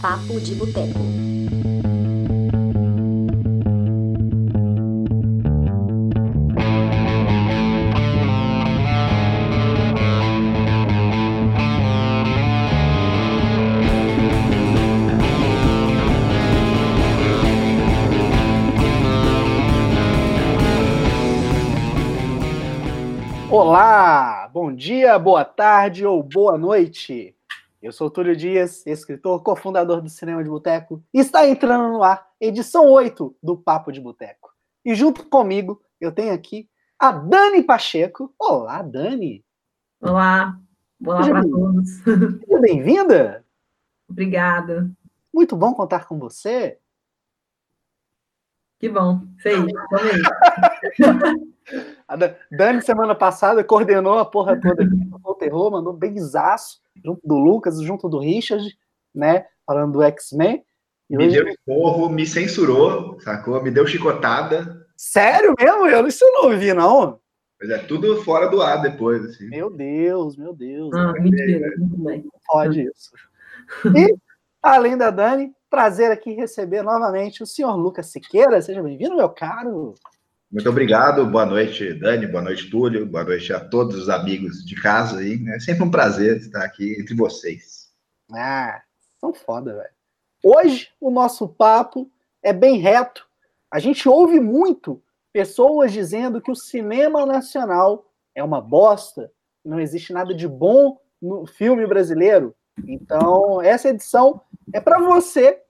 Papo de Boteco. Olá, bom dia, boa tarde ou boa noite. Eu sou Túlio Dias, escritor, cofundador do Cinema de Boteco, e está entrando no ar edição 8 do Papo de Boteco. E junto comigo eu tenho aqui a Dani Pacheco. Olá, Dani. Olá, olá para todos. Seja bem-vinda. Obrigada. Muito bom contar com você. Que bom. Vamos aí. A Da- Dani, semana passada, coordenou a porra toda aqui do Terror, mandou benzaço, junto do Lucas, junto do Richard, né? Falando do X-Men. E Me hoje- deu esporro, me censurou, sacou? Me deu chicotada. Sério mesmo? Eu isso eu não ouvi, não. Mas é tudo fora do ar depois, assim. Meu Deus, meu Deus. Ah, mentira. Muito bem. Não pode isso. E, além da Dani, prazer aqui receber novamente o senhor Lucas Siqueira. Seja bem-vindo, meu caro. Muito obrigado, boa noite, Dani, boa noite, Túlio, boa noite a todos os amigos de casa aí. É sempre um prazer estar aqui entre vocês. Ah, são foda, velho. Hoje o nosso papo é bem reto. A gente ouve muito pessoas dizendo que o cinema nacional é uma bosta, não existe nada de bom no filme brasileiro. Então, essa edição é para você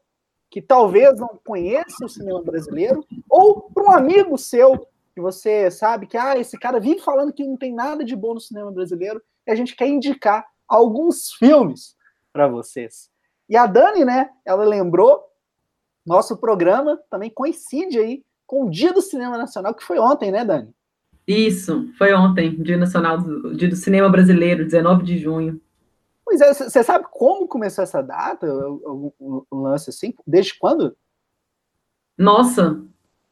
que talvez não conheça o cinema brasileiro, ou para um amigo seu que você sabe que ah, esse cara vive falando que não tem nada de bom no cinema brasileiro, e a gente quer indicar alguns filmes para vocês. E a Dani, né, ela lembrou, nosso programa também coincide aí com o Dia do Cinema Nacional, que foi ontem, né, Dani? Isso, foi ontem, Dia Nacional do, Dia do Cinema Brasileiro, 19 de junho. Pois é, você sabe como começou essa data, o, o- o lance assim? Desde quando? Nossa,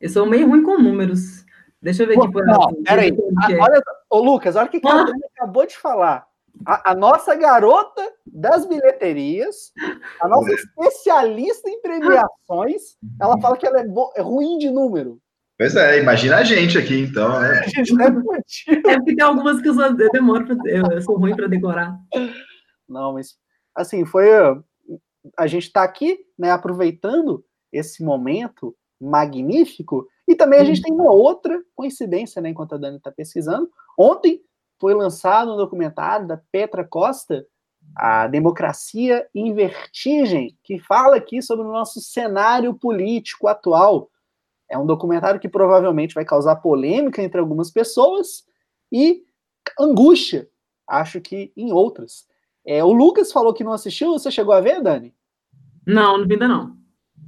eu sou meio ruim com números. Deixa eu ver aqui por Não, peraí. que é. Ah, Olha, ô Lucas, olha o que a Ah. Dani acabou de falar. A, a nossa garota das bilheterias, a nossa especialista em premiações, ela fala que ela é, bo- é ruim de número. Pois é, imagina a gente aqui, então, né? A gente deve curtir. É porque tem algumas que eu, só, eu demoro, pra, eu, eu sou ruim para decorar. Não, mas assim, foi. A gente está aqui, né, aproveitando esse momento magnífico, e também a gente tem uma outra coincidência, né, enquanto a Dani está pesquisando. Ontem foi lançado um documentário da Petra Costa, A Democracia em Vertigem, que fala aqui sobre o nosso cenário político atual. É um documentário que provavelmente vai causar polêmica entre algumas pessoas e angústia, acho que em outras. É, o Lucas falou que não assistiu, você chegou a ver, Dani? Não, ainda não.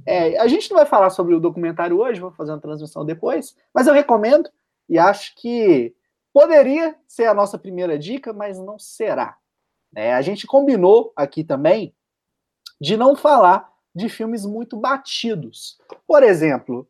É, a gente não vai falar sobre o documentário hoje, vou fazer uma transmissão depois, mas eu recomendo e acho que poderia ser a nossa primeira dica, mas não será. É, a gente combinou aqui também de não falar de filmes muito batidos. Por exemplo,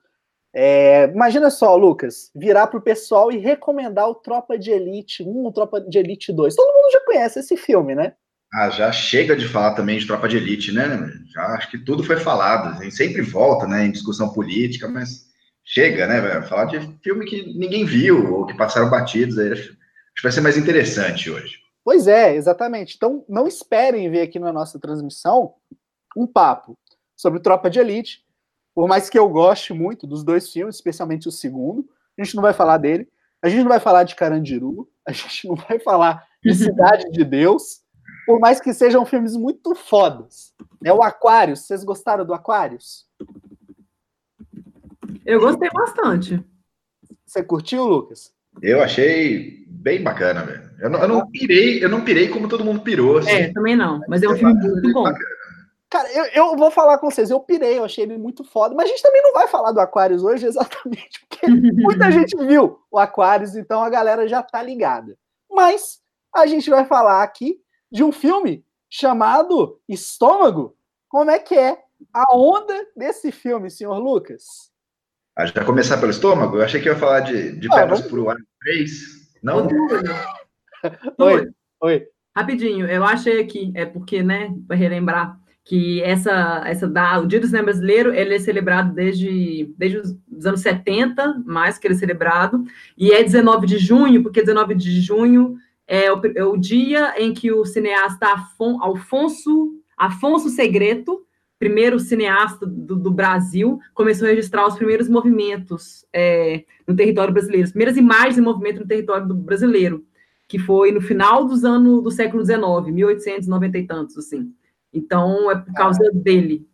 é, imagina só, Lucas, virar para o pessoal e recomendar o Tropa de Elite 1, o Tropa de Elite 2. Todo mundo já conhece esse filme, né? Ah, já chega de falar também de tropa de elite, né? Já acho que tudo foi falado. A gente sempre volta, né, em discussão política, mas chega, né, velho? Falar de filme que ninguém viu ou que passaram batidos. Aí, acho, acho que vai ser mais interessante hoje. Pois é, exatamente. Então, não esperem ver aqui na nossa transmissão um papo sobre Tropa de Elite. Por mais que eu goste muito dos dois filmes, especialmente o segundo, a gente não vai falar dele. A gente não vai falar de Carandiru, a gente não vai falar de Cidade de Deus, por mais que sejam filmes muito fodas. É o Aquários, vocês gostaram do Aquários? Eu gostei bastante. Você curtiu, Lucas? Eu achei bem bacana, velho. Eu não, eu não pirei, eu não pirei como todo mundo pirou. assim. É, também não, mas é um filme muito bom. Cara, eu, eu vou falar com vocês, eu pirei, eu achei ele muito foda, mas a gente também não vai falar do Aquários hoje exatamente porque muita gente viu o Aquários, então a galera já tá ligada. Mas a gente vai falar aqui de um filme chamado Estômago. Como é que é a onda desse filme, senhor Lucas? Ah, já começar pelo estômago? Eu achei que ia falar de, de Ah, Pernas vamos- pro Ar 3. Ô, Não? Túlio, Oi, oi. Rapidinho, eu achei aqui, é porque, né, para relembrar, que essa, essa da, o Dia do Cinema Brasileiro ele é celebrado desde, desde os anos 70, mais que ele é celebrado, e é 19 de junho, porque 19 de junho é o, é o dia em que o cineasta Afon, Alfonso, Afonso Segreto, primeiro cineasta do, do, Brasil, começou a registrar os primeiros movimentos é, no território brasileiro, as primeiras imagens de movimento no território brasileiro, que foi no final dos anos do século XIX, 1890 e tantos, assim. Então, é por causa dele.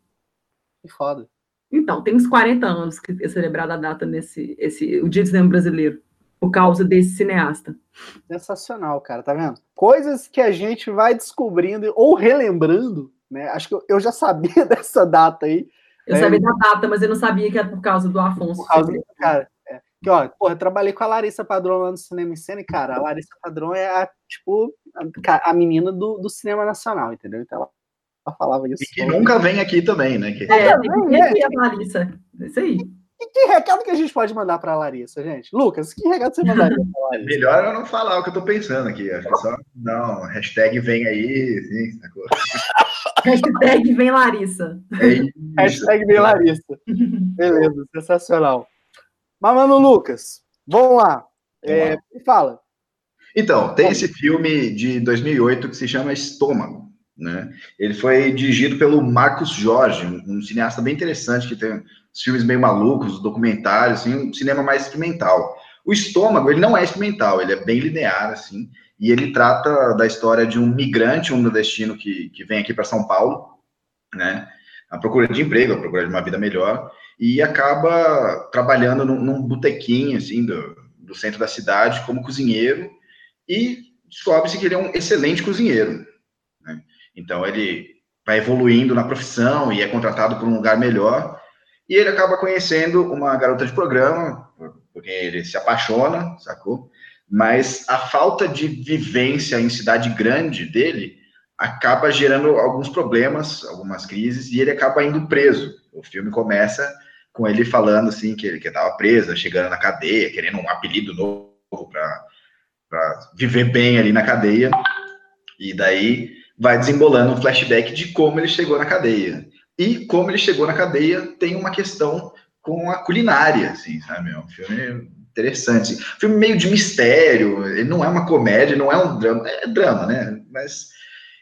Que foda. Então, tem uns 40 anos que é celebrada a data nesse esse, o Dia do Cinema Brasileiro, por causa desse cineasta. Sensacional, cara, tá vendo? Coisas que a gente vai descobrindo ou relembrando, né? Acho que eu, eu já sabia dessa data aí. Eu né? sabia da data, mas eu não sabia que era por causa do Afonso. Por causa, cara, é. Que, ó, porra, eu trabalhei com a Larissa Padrão lá no Cinema em Cena e, cara, a Larissa Padrão é a, tipo, a, a menina do, do cinema nacional, entendeu? Então ela ela falava isso. E que nunca vem aqui também, né? Que... É, que vir a Larissa. Isso aí. E que recado que a gente pode mandar para a Larissa, gente? Lucas, que recado você mandaria para Larissa? Melhor eu não falar o que eu estou pensando aqui. Acho que só. Não, hashtag vem aí. Sim, hashtag vem Larissa. É hashtag vem Larissa. Beleza, sensacional. Mas, mano, Lucas, vamos lá. É, me fala. Então, tem esse filme de 2008 que se chama Estômago. Né? Ele foi dirigido pelo Marcos Jorge, um, cineasta bem interessante que tem filmes meio malucos, documentários, assim, um cinema mais experimental. O Estômago, ele não é experimental, ele é bem linear, assim, e ele trata da história de um migrante, um nordestino que, que vem aqui para São Paulo, né, à procura de emprego, à procura de uma vida melhor, e acaba trabalhando num, num botequinho, assim, do, do centro da cidade, como cozinheiro, e descobre-se que ele é um excelente cozinheiro, então ele vai evoluindo na profissão e é contratado por um lugar melhor. E ele acaba conhecendo uma garota de programa, porque ele se apaixona, sacou? Mas a falta de vivência em cidade grande dele acaba gerando alguns problemas, algumas crises, e ele acaba indo preso. O filme começa com ele falando assim que ele estava preso, chegando na cadeia, querendo um apelido novo para viver bem ali na cadeia. E daí vai desembolando um flashback de como ele chegou na cadeia. E como ele chegou na cadeia tem uma questão com a culinária, assim, sabe? É um filme interessante. Um filme meio de mistério, ele não é uma comédia, não é um drama, é drama, né? Mas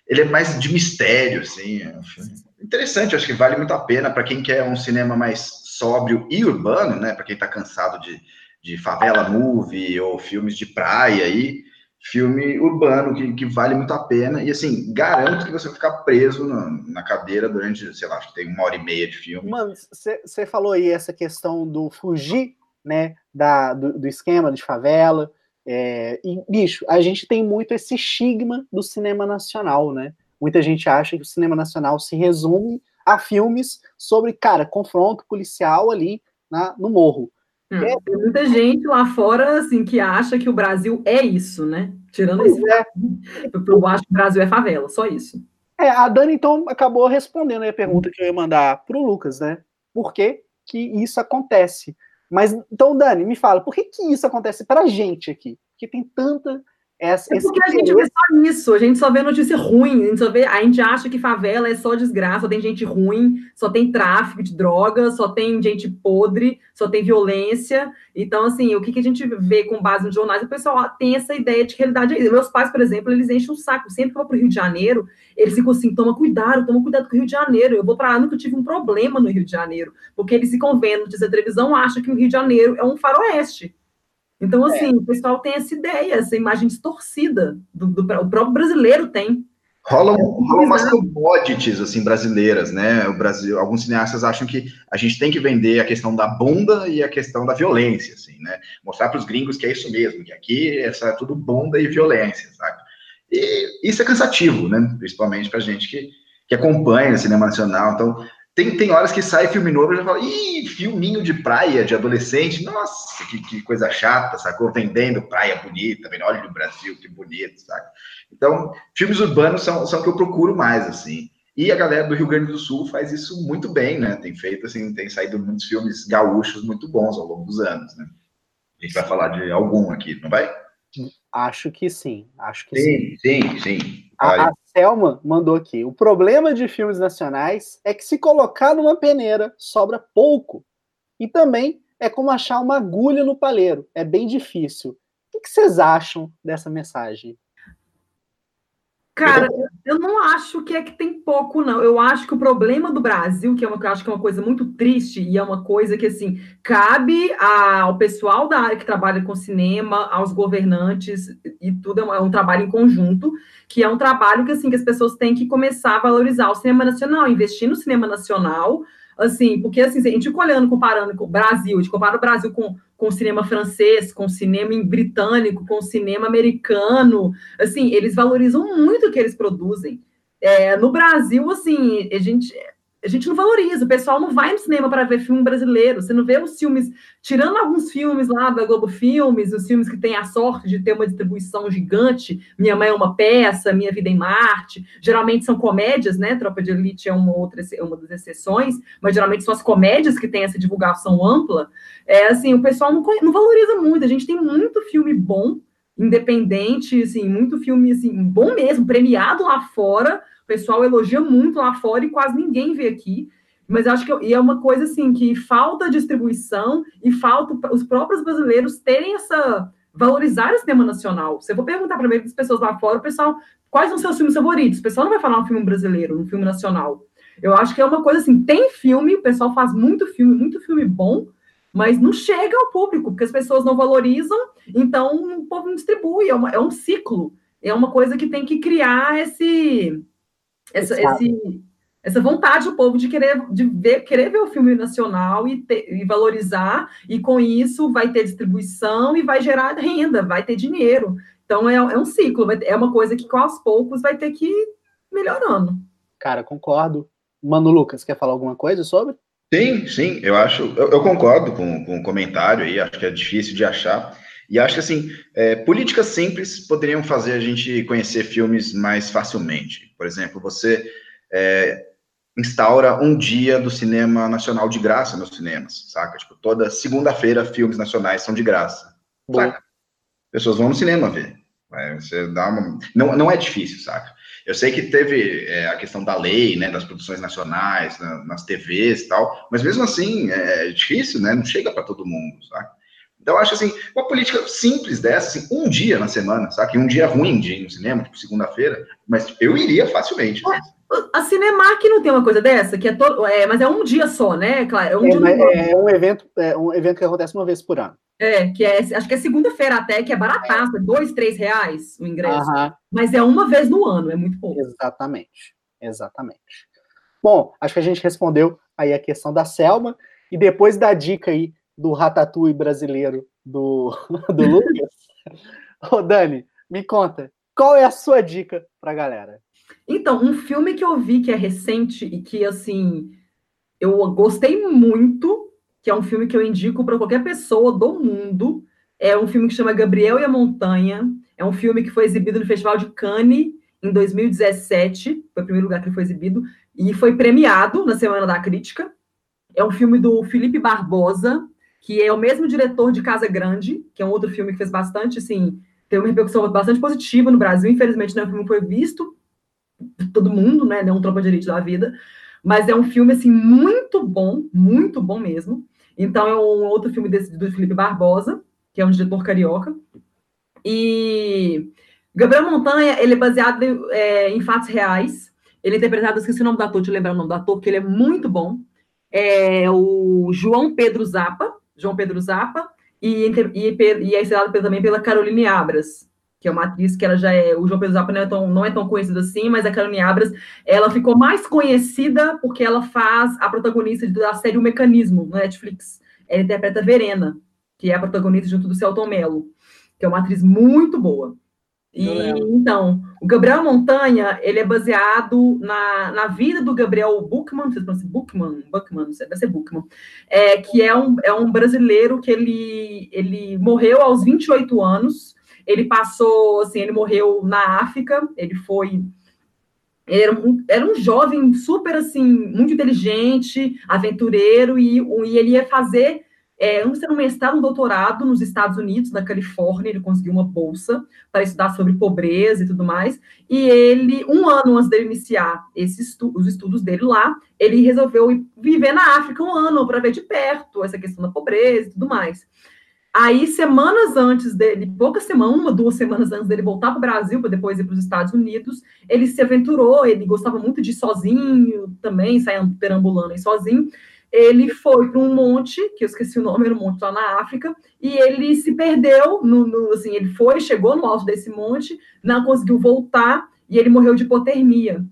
ele é mais de mistério, assim. É um interessante, acho que vale muito a pena para quem quer um cinema mais sóbrio e urbano, né? Para quem está cansado de, de favela movie ou filmes de praia aí filme urbano que, que vale muito a pena. E assim, garanto que você vai ficar preso na, na cadeira durante, sei lá, acho que tem uma hora e meia de filme. Mano, você falou aí essa questão do fugir, né, da, do, do esquema de favela. É, e, bicho, a gente tem muito esse estigma do cinema nacional, né? Muita gente acha que o cinema nacional se resume a filmes sobre, cara, confronto policial ali na, no morro. Hum, é. Tem muita gente lá fora assim que acha que o Brasil é isso, né? Tirando esse é. eu acho que o Brasil é favela, só isso. É, a Dani então acabou respondendo a pergunta que eu ia mandar para o Lucas, né? Por que, que isso acontece? Mas então, Dani, me fala, por que, que isso acontece para a gente aqui? Porque tem tanta essa, é porque a gente vê só isso, a gente só vê notícia ruim, a gente, só vê, a gente acha que favela é só desgraça, só tem gente ruim, só tem tráfico de drogas, só tem gente podre, só tem violência. Então, assim, o que, que a gente vê com base nos jornais, o pessoal tem essa ideia de que realidade é Meus pais, por exemplo, eles enchem o saco. Sempre que eu vou para o Rio de Janeiro, eles ficam assim, toma cuidado, toma cuidado com o Rio de Janeiro. Eu vou para lá, nunca tive um problema no Rio de Janeiro, porque eles ficam vendo notícia da televisão, acham que o Rio de Janeiro é um faroeste. Então, é. assim, é. o pessoal tem essa ideia, essa imagem distorcida, do, do, o próprio brasileiro tem. Rolam, rolam umas commodities, assim, brasileiras, né? O Brasil, alguns cineastas acham que a gente tem que vender a questão da bunda e a questão da violência, assim, né? Mostrar para os gringos que é isso mesmo, que aqui essa é tudo bunda e violência, sabe? E isso é cansativo, né? Principalmente para gente que, que acompanha o cinema nacional. Então, tem, tem horas que sai filme novo e já fala, ih, filminho de praia de adolescente, nossa, que, que coisa chata, sacou? Vendendo praia bonita, olha o Brasil, que bonito, sabe? Então, filmes urbanos são, são o que eu procuro mais, assim. E a galera do Rio Grande do Sul faz isso muito bem, né? Tem feito, assim, tem saído muitos filmes gaúchos muito bons ao longo dos anos, né? A gente vai falar de algum aqui, não vai? Acho que sim, acho que sim. Sim, sim, sim. A, a Selma mandou aqui. O problema de filmes nacionais é que se colocar numa peneira, sobra pouco. E também é como achar uma agulha no palheiro. É bem difícil. O que vocês acham dessa mensagem? Cara, eu não acho que é que tem pouco, não. Eu acho que o problema do Brasil, que é uma, eu acho que é uma coisa muito triste e é uma coisa que, assim, cabe ao pessoal da área que trabalha com cinema, aos governantes, e tudo é um, é trabalho em conjunto, que é um trabalho que, assim, que as pessoas têm que começar a valorizar o cinema nacional, investir no cinema nacional, assim, porque, assim, a gente olhando, comparando com o Brasil, a gente compara o Brasil com com o cinema francês, com o cinema britânico, com o cinema americano. Assim, eles valorizam muito o que eles produzem. É, no Brasil, assim, a gente a gente não valoriza, o pessoal não vai no cinema para ver filme brasileiro, você não vê os filmes, tirando alguns filmes lá da Globo Filmes, os filmes que têm a sorte de ter uma distribuição gigante, Minha Mãe é uma Peça, Minha Vida em Marte, geralmente são comédias, né, Tropa de Elite é uma outra, uma das exceções, mas geralmente são as comédias que têm essa divulgação ampla, é assim, o pessoal não, não valoriza muito, a gente tem muito filme bom, independente, assim, muito filme, assim, bom mesmo, premiado lá fora, pessoal elogia muito lá fora e quase ninguém vê aqui. Mas acho que e é uma coisa assim que falta distribuição e falta os próprios brasileiros terem essa valorizar o cinema nacional. Se eu vou perguntar para as pessoas lá fora, o pessoal, quais são seus filmes favoritos? O pessoal não vai falar um filme brasileiro, um filme nacional. Eu acho que é uma coisa assim, tem filme, o pessoal faz muito filme, muito filme bom, mas não chega ao público, porque as pessoas não valorizam, então o povo não distribui, é, uma, é um ciclo, é uma coisa que tem que criar esse essa, esse, essa vontade do povo de querer, de ver, querer ver o filme nacional e, ter, e valorizar, e com isso vai ter distribuição e vai gerar renda, vai ter dinheiro. Então é, é um ciclo, é uma coisa que aos poucos vai ter que ir melhorando. Cara, concordo. Mano Lucas, quer falar alguma coisa sobre? Sim, sim, eu acho, eu, eu concordo com, com o comentário aí, acho que é difícil de achar. E acho que, assim, é, políticas simples poderiam fazer a gente conhecer filmes mais facilmente. Por exemplo, você é, instaura um dia do cinema nacional de graça nos cinemas, saca? Tipo, toda segunda-feira filmes nacionais são de graça, Bom. saca? Pessoas vão no cinema ver. Você dá uma... não, não é difícil, saca? Eu sei que teve é, a questão da lei, né, das produções nacionais, na, nas TVs e tal, mas mesmo assim é difícil, né? Não chega para todo mundo, saca? Então, eu acho assim, uma política simples dessa, assim, um dia na semana, sabe? Um dia ruim de ir no cinema, tipo segunda-feira, mas eu iria facilmente. Né? A Cinemark não tem uma coisa dessa, que é todo. É, mas é um dia só, né? Claro, é um, é, é um evento, é um evento que acontece uma vez por ano. É, que é, acho que é segunda-feira até, que é barataça, dois, três reais o ingresso. Mas é uma vez no ano, é muito pouco. Exatamente, exatamente. Bom, acho que a gente respondeu aí a questão da Selma, e depois da dica aí do Ratatouille brasileiro do, do Lucas. Ô, Dani, me conta, qual é a sua dica pra galera? Então, um filme que eu vi que é recente e que, assim, eu gostei muito, que é um filme que eu indico para qualquer pessoa do mundo, é um filme que chama Gabriel e a Montanha, é um filme que foi exibido no Festival de Cannes em 2017, foi o primeiro lugar que ele foi exibido, e foi premiado na Semana da Crítica. É um filme do Felipe Barbosa, que é o mesmo diretor de Casa Grande, que é um outro filme que fez bastante, assim, tem uma repercussão bastante positiva no Brasil. Infelizmente, não é um filme que foi visto todo mundo, né? Não é um tropa de elite da vida. Mas é um filme, assim, muito bom, muito bom mesmo. Então, é um outro filme desse, do Felipe Barbosa, que é um diretor carioca. E Gabriel Montanha, ele é baseado é, em fatos reais. Ele é interpretado, esqueci o nome do ator, eu lembrar o nome do ator, porque ele é muito bom. É o João Pedro Zapa, João Pedro Zappa, e, e, e é estrelado também pela Caroline Abras, que é uma atriz que ela já é. O João Pedro Zappa não é tão, não é tão conhecido assim, mas a Caroline Abras ela ficou mais conhecida porque ela faz a protagonista da série O Mecanismo, no Netflix. Ela interpreta Verena, que é a protagonista junto do Celton Mello, que é uma atriz muito boa. E então, o Gabriel Montanha, ele é baseado na, na vida do Gabriel Buchmann, não sei se pronuncia Buchmann, Buchmann, não sei, deve ser Buchmann, é, que é um, é um brasileiro que ele, ele morreu aos 28 anos, ele passou, assim, ele morreu na África, ele foi... Ele era um, era um jovem super, assim, muito inteligente, aventureiro, e, e ele ia fazer é, um, um mestrado, um doutorado nos Estados Unidos, na Califórnia, ele conseguiu uma bolsa para estudar sobre pobreza e tudo mais, e ele, um ano antes dele iniciar esses estu os estudos dele lá, ele resolveu viver na África um ano para ver de perto essa questão da pobreza e tudo mais. Aí, semanas antes dele, poucas semanas, uma, duas semanas antes dele voltar para o Brasil, para depois ir para os Estados Unidos, ele se aventurou, ele gostava muito de ir sozinho também, saindo perambulando aí sozinho. Ele foi para um monte, que eu esqueci o nome, era um monte lá na África, e ele se perdeu, no, no, assim, ele foi, chegou no alto desse monte, não conseguiu voltar, e ele morreu de hipotermia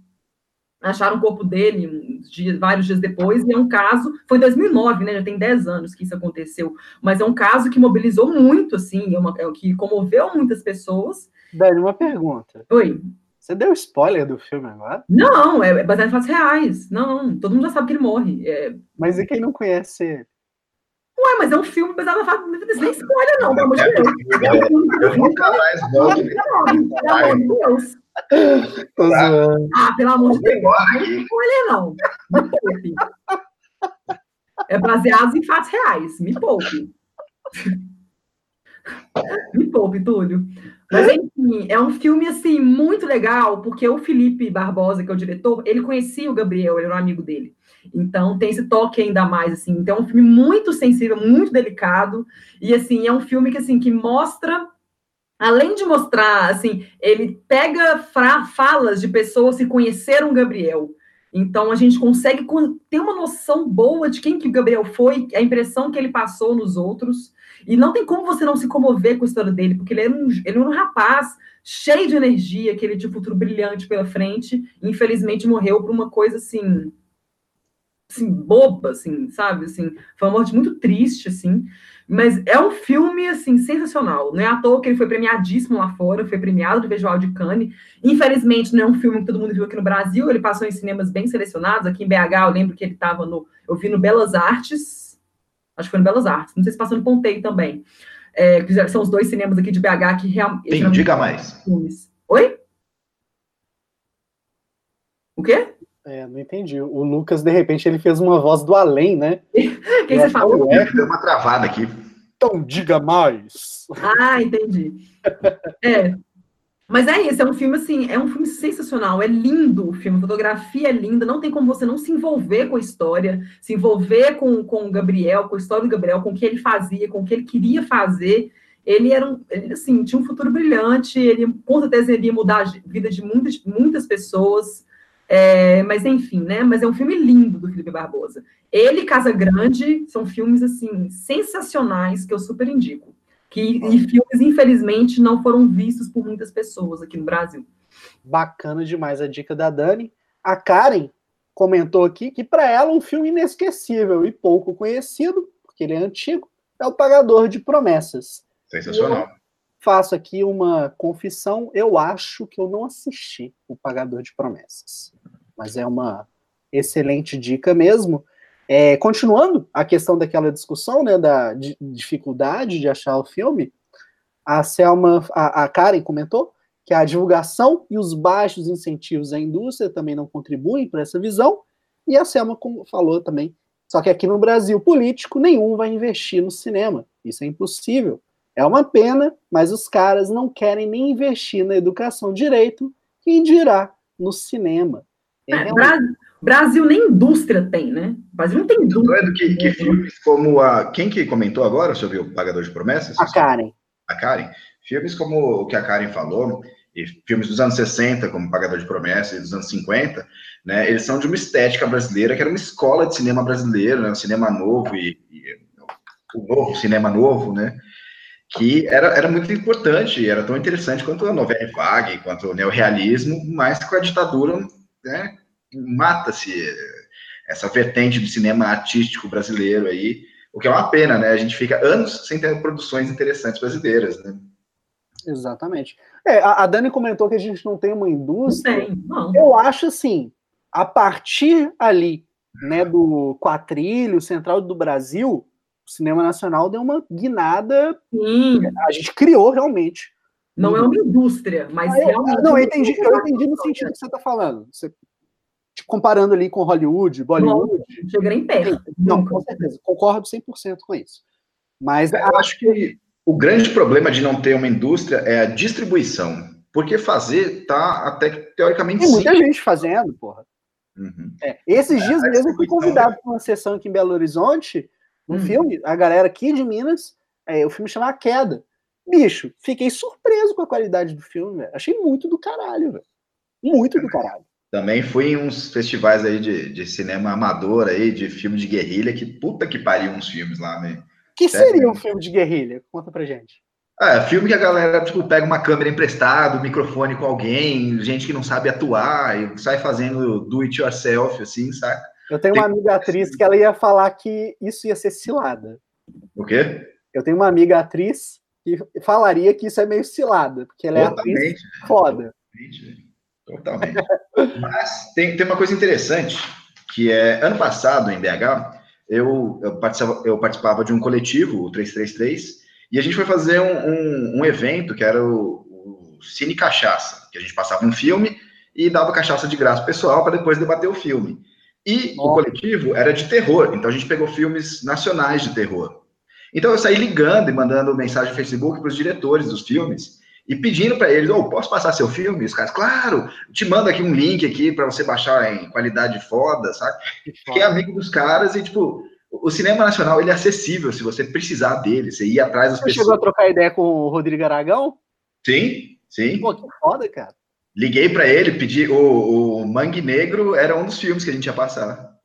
acharam o corpo dele dias, vários dias depois, e é um caso, foi em 2009, né, já tem 10 anos que isso aconteceu, mas é um caso que mobilizou muito, assim, é, uma, é que comoveu muitas pessoas. Dani, uma pergunta. Oi. Você deu spoiler do filme agora? Não, é baseado em fatos reais. Não, todo mundo já sabe que ele morre. É... Mas e quem não conhece ele? Ué, mas é um filme baseado em fatos... Nem spoiler, não, pelo amor de Deus. Eu nunca mais volto. Pelo amor de Deus. Zoando. Ah, pelo amor de Deus. Não spoiler, não. Me poupe. É baseado em fatos reais. Me poupe. Me poupe, Túlio. Mas, enfim, é um filme, assim, muito legal, porque o Felipe Barbosa, que é o diretor, ele conhecia o Gabriel, ele era um amigo dele. Então, tem esse toque ainda mais, assim. Então, é um filme muito sensível, muito delicado. E, assim, é um filme que, assim, que mostra além de mostrar, assim, ele pega falas de pessoas que conheceram Gabriel. Então a gente consegue ter uma noção boa de quem que o Gabriel foi, a impressão que ele passou nos outros. E não tem como você não se comover com a história dele, porque ele era um, ele era um rapaz cheio de energia, aquele de futuro brilhante pela frente. E, infelizmente morreu por uma coisa assim, assim boba, assim, sabe? Assim, foi uma morte muito triste, assim. Mas é um filme, assim, sensacional. Não é à toa que ele foi premiadíssimo lá fora, foi premiado do Visual de Cannes. Infelizmente, não é um filme que todo mundo viu aqui no Brasil, ele passou em cinemas bem selecionados. Aqui em BH, eu lembro que ele estava no... Eu vi no Belas Artes, acho que foi no Belas Artes, não sei se passou no Pontei também. É, são os dois cinemas aqui de BH que realmente... Tem, diga mais. Filmes. Oi? O quê? É, não entendi. O Lucas, de repente, ele fez uma voz do além, né? Quem você falou? É, deu uma travada aqui. Então, diga mais. Ah, entendi. É. Mas é isso, é um filme assim, é um filme sensacional, é lindo o filme, a fotografia é linda, não tem como você não se envolver com a história, se envolver com, com o Gabriel, com a história do Gabriel, com o que ele fazia, com o que ele queria fazer. Ele era um, ele, assim, tinha um futuro brilhante, ele com certeza iria mudar a vida de muitas, muitas pessoas. É, mas enfim, né? Mas é um filme lindo do Felipe Barbosa. Ele e Casa Grande são filmes assim sensacionais que eu super indico. Que, e filmes, infelizmente, não foram vistos por muitas pessoas aqui no Brasil. Bacana demais a dica da Dani. A Karen comentou aqui que para ela um filme inesquecível e pouco conhecido, porque ele é antigo, é O Pagador de Promessas. Sensacional faço aqui uma confissão. Eu acho que eu não assisti O Pagador de Promessas. Mas é uma excelente dica mesmo. É, continuando a questão daquela discussão, né, da dificuldade de achar o filme, a Selma, a, a Karen comentou que a divulgação e os baixos incentivos à indústria também não contribuem para essa visão, e a Selma falou também, só que aqui no Brasil, político nenhum vai investir no cinema, isso é impossível. É uma pena, mas os caras não querem nem investir na educação direito, quem dirá no cinema. É, é Brasil, Brasil, nem indústria tem, né? O Brasil não tem indústria. Doido que, que filmes como a. Quem que comentou agora sobre o Pagador de Promessas? A Karen. A Karen. Filmes como o que a Karen falou, e filmes dos anos 60, como Pagador de Promessas, e dos anos 50, né, eles são de uma estética brasileira, que era uma escola de cinema brasileiro, né, um cinema novo e, e o novo cinema novo, né? que era, era muito importante, era tão interessante quanto a novela vague, quanto o neorrealismo, mas com a ditadura né, mata-se essa vertente do cinema artístico brasileiro aí, o que é uma pena, né? A gente fica anos sem ter produções interessantes brasileiras, né? Exatamente. É, a, Dani comentou que a gente não tem uma indústria. Não tem, não. Eu acho assim, a partir ali, né, do quatrilho central do Brasil, o cinema nacional deu uma guinada. Sim. A gente criou realmente. Não é uma indústria, mas ah, eu, realmente. Não, eu entendi, eu entendi no sentido que você está falando. Você, comparando ali com Hollywood, Bollywood. Não, chega em pé. Não, com certeza. Concordo 100% com isso. Mas eu acho que o grande problema de não ter uma indústria é a distribuição. Porque fazer tá até teoricamente Tem muita gente fazendo, porra. Uhum. É, esses dias é, mesmo eu fui convidado para uma sessão aqui em Belo Horizonte, um hum. filme, a galera aqui de Minas, é, o filme chama A Queda. Bicho, fiquei surpreso com a qualidade do filme, véio. Achei muito do caralho, velho. Muito do caralho. Também fui em uns festivais aí de, de cinema amador aí, de filme de guerrilha, que puta que pariu uns filmes lá, né? que seria um filme de guerrilha? Conta pra gente. É, filme que a galera, tipo, pega uma câmera emprestada, um microfone com alguém, gente que não sabe atuar e sai fazendo do it yourself, assim, saca? Eu tenho uma amiga atriz que ela ia falar que isso ia ser cilada. O quê? Eu tenho uma amiga atriz que falaria que isso é meio cilada, porque ela é Totalmente, atriz foda. Totalmente. Mas tem, tem uma coisa interessante, que é, ano passado, em BH, eu, eu, participava, eu participava de um coletivo, o 333, e a gente foi fazer um, um, um evento que era o, o, Cine Cachaça, que a gente passava um filme e dava cachaça de graça pessoal para depois debater o filme. E Nossa. o coletivo era de terror, então a gente pegou filmes nacionais de terror. Então eu saí ligando e mandando mensagem no Facebook para os diretores dos filmes e pedindo para eles, oh, posso passar seu filme? Os caras, claro, te mando aqui um link aqui para você baixar em qualidade foda, sabe? Fiquei amigo dos caras e, tipo, o cinema nacional ele é acessível se você precisar dele, você ir atrás das você pessoas. Você chegou a trocar ideia com o Rodrigo Aragão? Sim, sim. Pô, que foda, cara. Liguei para ele, pedi. O, o Mangue Negro era um dos filmes que a gente ia passar.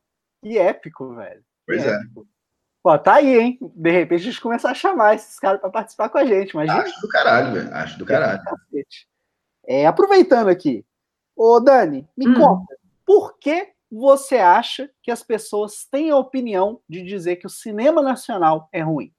Que épico, velho. Pois que é. Épico. Pô, tá aí, hein? De repente a gente começa a chamar esses caras para participar com a gente. Imagina. Acho do caralho, velho. Acho do caralho. É, aproveitando aqui. Ô, Dani, me hum. conta. Por que você acha que as pessoas têm a opinião de dizer que o cinema nacional é ruim?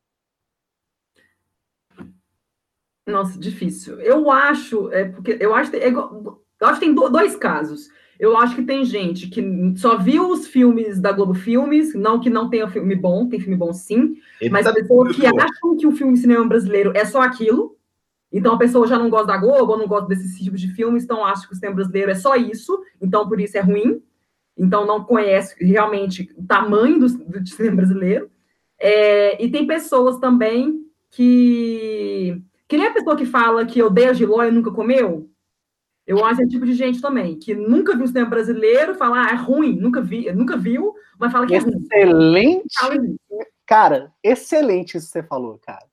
Nossa, difícil. Eu acho, é porque eu acho, é, eu acho que tem dois casos. Eu acho que tem gente que só viu os filmes da Globo Filmes, não que não tenha filme bom, tem filme bom sim, Ele mas tá pessoas que acham que o filme cinema brasileiro é só aquilo. Então a pessoa já não gosta da Globo, ou não gosta desses tipos de filmes, então acha que o cinema brasileiro é só isso, então por isso é ruim então não conhece realmente o tamanho do, do cinema brasileiro. É, e tem pessoas também que. Que nem a pessoa que fala que odeia giló e nunca comeu. Eu acho esse tipo de gente também, que nunca viu o cinema brasileiro, fala, ah, é ruim, nunca vi, nunca viu, mas fala que é ruim. Excelente. Cara, excelente isso que você falou, cara.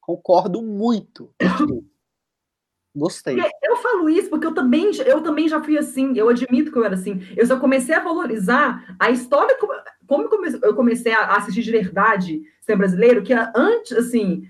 Concordo muito. Gostei. Eu falo isso porque eu também, eu também já fui assim, eu admito que eu era assim. Eu só comecei a valorizar a história, como eu comecei a assistir de verdade ser brasileiro, que antes, assim,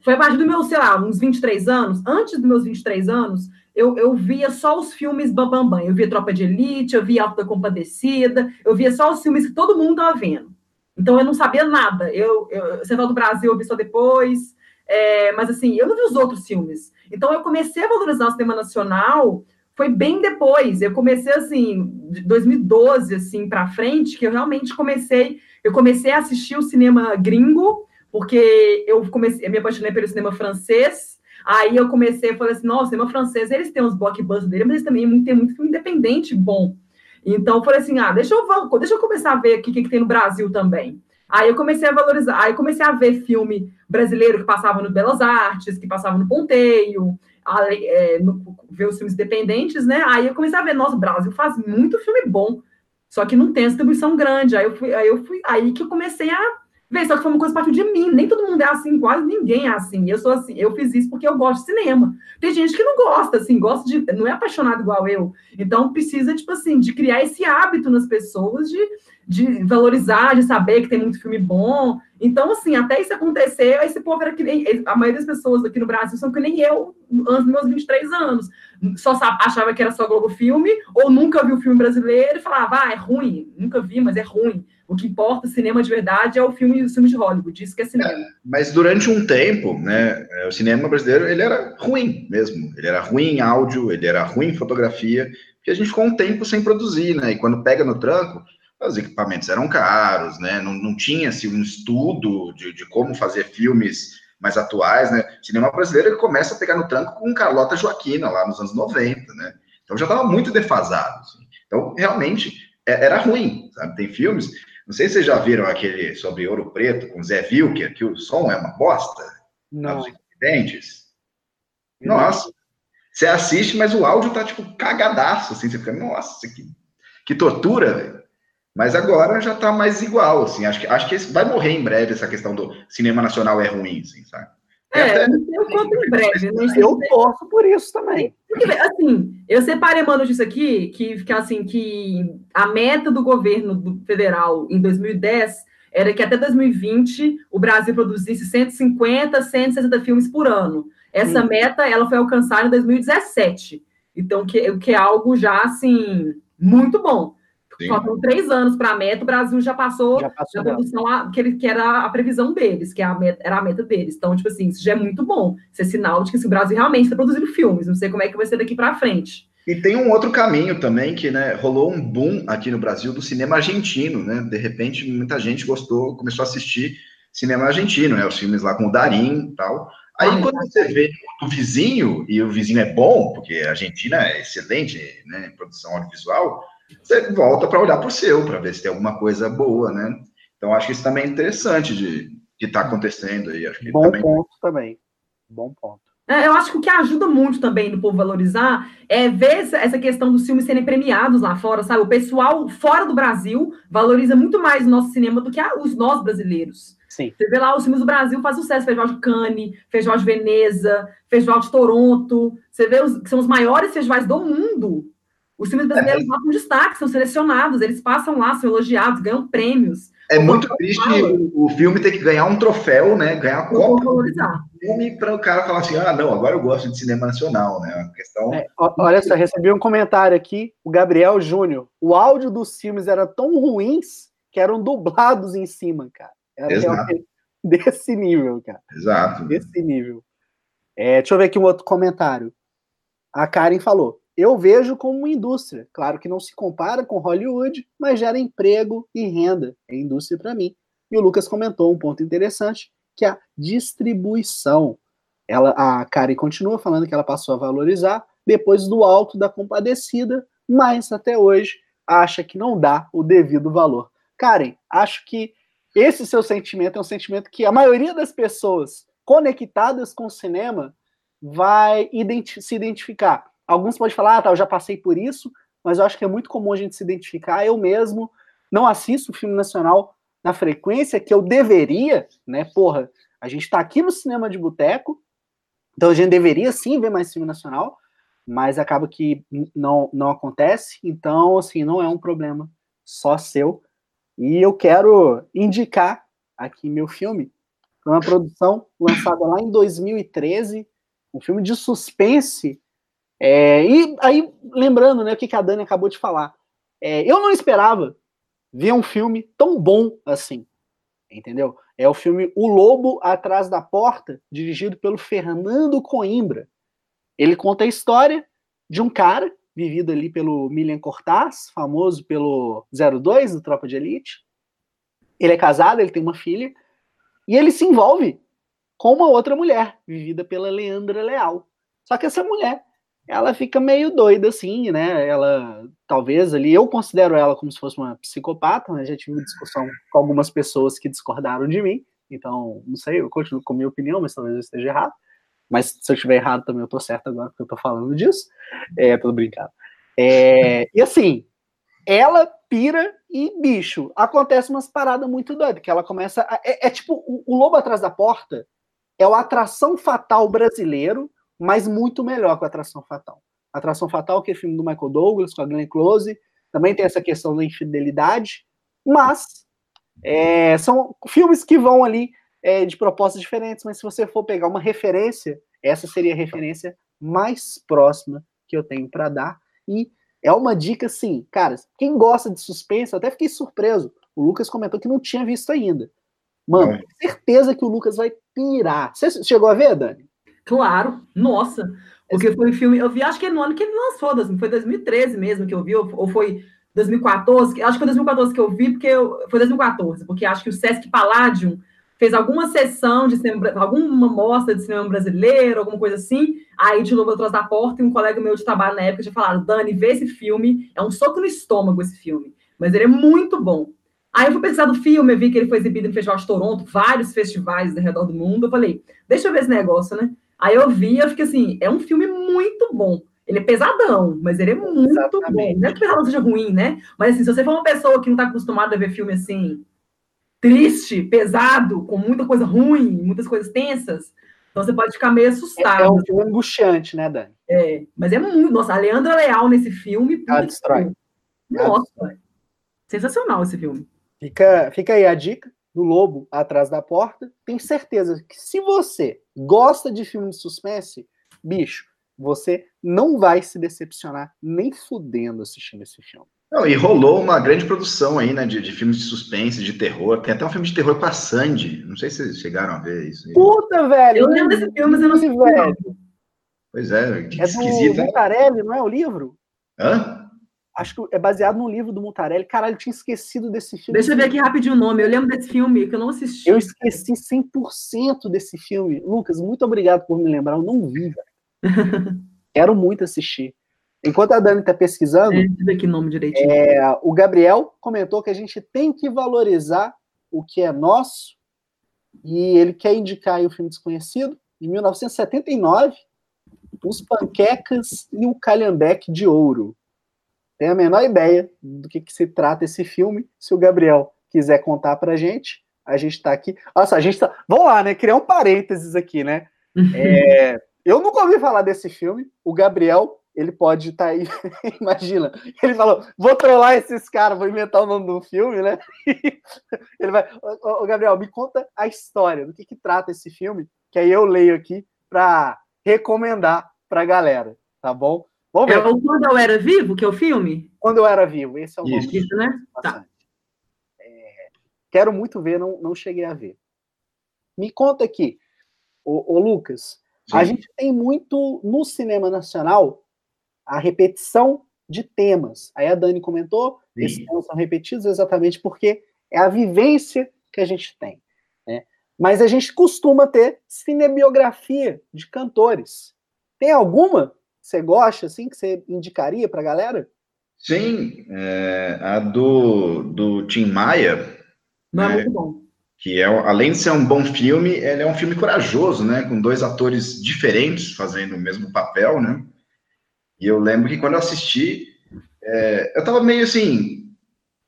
foi a partir do meu, sei lá, uns 23 anos, antes dos meus 23 anos, eu, eu via só os filmes Bambambam. Bam, bam. Eu via Tropa de Elite, eu via Alta da Compadecida, eu via só os filmes que todo mundo estava vendo. Então eu não sabia nada. Eu, eu Central do Brasil eu vi só depois. É, mas assim, eu não vi os outros filmes. Então eu comecei a valorizar o cinema nacional foi bem depois. Eu comecei assim, de 2012 assim para frente, que eu realmente comecei, eu comecei a assistir o cinema gringo, porque eu comecei, eu me apaixonei pelo cinema francês. Aí eu comecei, a falar assim, nossa, cinema francês, eles têm uns blockbusters dele, mas eles também têm muito filme independente bom. Então eu falei assim, ah, deixa eu, deixa eu começar a ver o que, que tem no Brasil também. Aí eu comecei a valorizar, aí comecei a ver filme brasileiro que passava no Belas Artes, que passava no Ponteio, a, é, no, ver os filmes independentes, né? Aí eu comecei a ver, nossa, o Brasil faz muito filme bom, só que não tem distribuição grande. Aí eu fui, aí eu fui, aí que eu comecei a ver, só que foi uma coisa parte de mim. Nem todo mundo é assim, quase ninguém é assim. Eu sou assim, eu fiz isso porque eu gosto de cinema. Tem gente que não gosta, assim, gosta de, não é apaixonado igual eu. Então precisa, tipo assim, de criar esse hábito nas pessoas de de valorizar, de saber que tem muito filme bom. Então, assim, até isso acontecer, esse povo era que nem. A maioria das pessoas aqui no Brasil são que nem eu, antes dos meus 23 anos. Só achava que era só Globo Filme, ou nunca viu filme brasileiro e falava, ah, é ruim. Nunca vi, mas é ruim. O que importa, cinema de verdade, é o filme, o filme de Hollywood, isso que é cinema. É, mas durante um tempo, né, o cinema brasileiro, ele era ruim mesmo. Ele era ruim em áudio, ele era ruim em fotografia, porque a gente ficou um tempo sem produzir, né? E quando pega no tranco, os equipamentos eram caros, né? Não, não tinha assim, um estudo de, de como fazer filmes mais atuais, né? O cinema brasileiro começa a pegar no tranco com Carlota Joaquina lá nos anos 90, né? Então já estava muito defasado. Assim. Então, realmente, é, era ruim, sabe? Tem filmes. Não sei se vocês já viram aquele sobre Ouro Preto com Zé Vilker, que o som é uma bosta. Não. Os incidentes. Nossa. Você assiste, mas o áudio tá, tipo, cagadaço, assim. Você fica, nossa, que, que tortura, velho. Mas agora já tá mais igual, assim. Acho que, acho que vai morrer em breve essa questão do cinema nacional é ruim, assim, sabe? É, eu conto em breve. Né? Eu torço por isso também. Assim, eu separei uma notícia aqui que, que, assim, que a meta do governo federal em 2010 era que até 2020 o Brasil produzisse 150, 160 filmes por ano. Essa Sim. meta ela foi alcançada em 2017. Então, que, que é algo já assim muito bom. Sim. Faltam três anos para a meta, o Brasil já passou, já passou a que, ele, que era a previsão deles, que é a meta, era a meta deles. Então, tipo assim, isso já é muito bom. Isso é sinal de que assim, o Brasil realmente está produzindo filmes. Não sei como é que vai ser daqui para frente. E tem um outro caminho também, que né, rolou um boom aqui no Brasil do cinema argentino, né? De repente, muita gente gostou, começou a assistir cinema argentino, né? Os filmes lá com o Darim e tal. Aí ah, quando você vê o vizinho, e o vizinho é bom, porque a Argentina é excelente né, em produção audiovisual, você volta para olhar para o seu, para ver se tem alguma coisa boa, né? Então acho que isso também é interessante de estar tá acontecendo aí. Acho que bom também... ponto também. Bom ponto. É, eu acho que o que ajuda muito também no povo valorizar é ver essa questão dos filmes serem premiados lá fora, sabe? O pessoal fora do Brasil valoriza muito mais o nosso cinema do que os nós brasileiros. Sim. Você vê lá os filmes do Brasil faz sucesso, Festival de Cannes, Festival de Veneza, Festival de Toronto. Você vê os, que são os maiores festivais do mundo. Os filmes brasileiros é. lá com destaque, são selecionados, eles passam lá, são elogiados, ganham prêmios. É muito triste o, o, filme ter que ganhar um troféu, né? Ganhar a Copa filme para o cara falar assim: ah, não, agora eu gosto de cinema nacional, né? A questão. É, olha só, recebi um comentário aqui, o Gabriel Júnior. O áudio dos filmes era tão ruins que eram dublados em cima, cara. Era Exato. desse nível, cara. Exato. Desse nível. É, deixa eu ver aqui um outro comentário. A Karen falou: Eu vejo como uma indústria. Claro que não se compara com Hollywood, mas gera emprego e renda. É indústria para mim. E o Lucas comentou um ponto interessante, que é a distribuição. Ela, a Karen continua falando que ela passou a valorizar depois do alto da compadecida, mas até hoje acha que não dá o devido valor. Karen, acho que esse seu sentimento é um sentimento que a maioria das pessoas conectadas com o cinema vai identi se identificar. Alguns podem falar, ah, tá, eu já passei por isso, mas eu acho que é muito comum a gente se identificar. Eu mesmo não assisto filme nacional na frequência que eu deveria, né? Porra, a gente tá aqui no cinema de boteco, então a gente deveria sim ver mais filme nacional, mas acaba que não, não acontece, então, assim, não é um problema só seu. E eu quero indicar aqui meu filme, uma produção lançada lá em 2013, um filme de suspense. É, e aí, lembrando né, o que a Dani acabou de falar, é, eu não esperava ver um filme tão bom assim, entendeu? É o filme O Lobo Atrás da Porta, dirigido pelo Fernando Coimbra. Ele conta a história de um cara vivido ali pelo Milian Cortaz, famoso pelo 02 do Tropa de Elite. Ele é casado, ele tem uma filha, e ele se envolve com uma outra mulher, vivida pela Leandra Leal. Só que essa mulher, ela fica meio doida assim, né? Ela, talvez ali, eu considero ela como se fosse uma psicopata, né? Já tive discussão com algumas pessoas que discordaram de mim, então, não sei, eu continuo com a minha opinião, mas talvez eu esteja errado. Mas se eu estiver errado também eu tô certo agora porque eu tô falando disso. É, tudo brincando. É, e assim, ela pira e, bicho, acontece umas paradas muito doidas, que ela começa. A, é, é, tipo, o, o, Lobo Atrás da Porta é o Atração Fatal brasileiro, mas muito melhor que o Atração Fatal. Atração Fatal, que é filme do Michael Douglas, com a Glenn Close, também tem essa questão da infidelidade, mas é, são filmes que vão ali é, de propostas diferentes, mas se você for pegar uma referência, essa seria a referência mais próxima que eu tenho para dar. E é uma dica, assim, cara, quem gosta de suspense, eu até fiquei surpreso. O Lucas comentou que não tinha visto ainda. Mano, é. certeza que o Lucas vai pirar. Você chegou a ver, Dani? Claro, nossa. Porque foi um filme, eu vi, acho que é no ano que ele lançou, foi 2013 mesmo que eu vi, ou foi 2014, acho que foi 2014 que eu vi, porque eu, foi 2014, porque acho que o Sesc Palladium fez alguma sessão de cinema, alguma mostra de cinema brasileiro, alguma coisa assim, aí de novo atrás da porta e um colega meu de trabalho na época tinha falado, Dani, vê esse filme, é um soco no estômago esse filme, mas ele é muito bom. Aí eu fui pensar do filme, eu vi que ele foi exibido no Festival de Toronto, vários festivais ao redor do mundo. Eu falei, deixa eu ver esse negócio, né? Aí eu vi, eu fiquei assim, é um filme muito bom. Ele é pesadão, mas ele é muito Exatamente. bom. Não é que pesadão seja ruim, né? Mas assim, se você for uma pessoa que não está acostumada a ver filme assim, triste, pesado, com muita coisa ruim, muitas coisas tensas, então você pode ficar meio assustado. É, um filme angustiante, né, Dani? É, mas é muito. Nossa, a Leandra Leal nesse filme. Ela destrói. Nossa, Ela sensacional esse filme. Fica, fica aí a dica do Lobo atrás da porta. Tenho certeza que se você gosta de filme de suspense, bicho, você não vai se decepcionar nem fudendo assistindo esse filme. Não, e rolou uma grande produção aí, né, de, de, filmes de suspense, de terror. Tem até um filme de terror com a Sandy. Não sei se vocês chegaram a ver isso. Aí. Puta, velho! Eu lembro desse filme, mas eu não sei, velho. Pois é, que é esquisito. É do Mutarelli, não é o livro? Hã? Acho que é baseado num livro do Mutarelli. Caralho, eu tinha esquecido desse filme. Deixa eu ver aqui rapidinho o nome. Eu lembro desse filme, que eu não assisti. Eu esqueci 100% desse filme. Lucas, muito obrigado por me lembrar. Eu não vi. Quero muito assistir. Enquanto a Dani está pesquisando, é, que nome direitinho. É, o Gabriel comentou que a gente tem que valorizar o que é nosso e ele quer indicar o filme Desconhecido, em 1979, Os Panquecas e o Calhambeque de Ouro. Tem a menor ideia do que, que se trata esse filme. Se o Gabriel quiser contar para a gente, a gente está aqui. Nossa, a gente tá. Vamos lá, né? Criar um parênteses aqui, né? É... Eu nunca ouvi falar desse filme. O Gabriel ele pode estar tá aí, imagina, ele falou, vou trollar esses caras, vou inventar o nome do filme, né? ele vai, ô, ô, Gabriel, me conta a história, do que, que trata esse filme, que aí eu leio aqui para recomendar para a galera, tá bom? Vamos ver. É o Quando Eu Era Vivo, que é o filme? Quando Eu Era Vivo, esse é o nome. Isso, né? Tá. É, quero muito ver, não, não cheguei a ver. Me conta aqui, ô, ô Lucas, Sim. a gente tem muito no cinema nacional a repetição de temas. Aí a Dani comentou, Sim. esses temas são repetidos exatamente porque é a vivência que a gente tem. Né? Mas a gente costuma ter cinebiografia de cantores. Tem alguma você gosta, assim, que você indicaria para a galera? Sim, é, a do, do Tim Maia. Não, é né, muito bom. Que é, além de ser um bom filme, ele é um filme corajoso, né? Com dois atores diferentes fazendo o mesmo papel, né? E eu lembro que quando eu assisti, é, eu tava meio assim,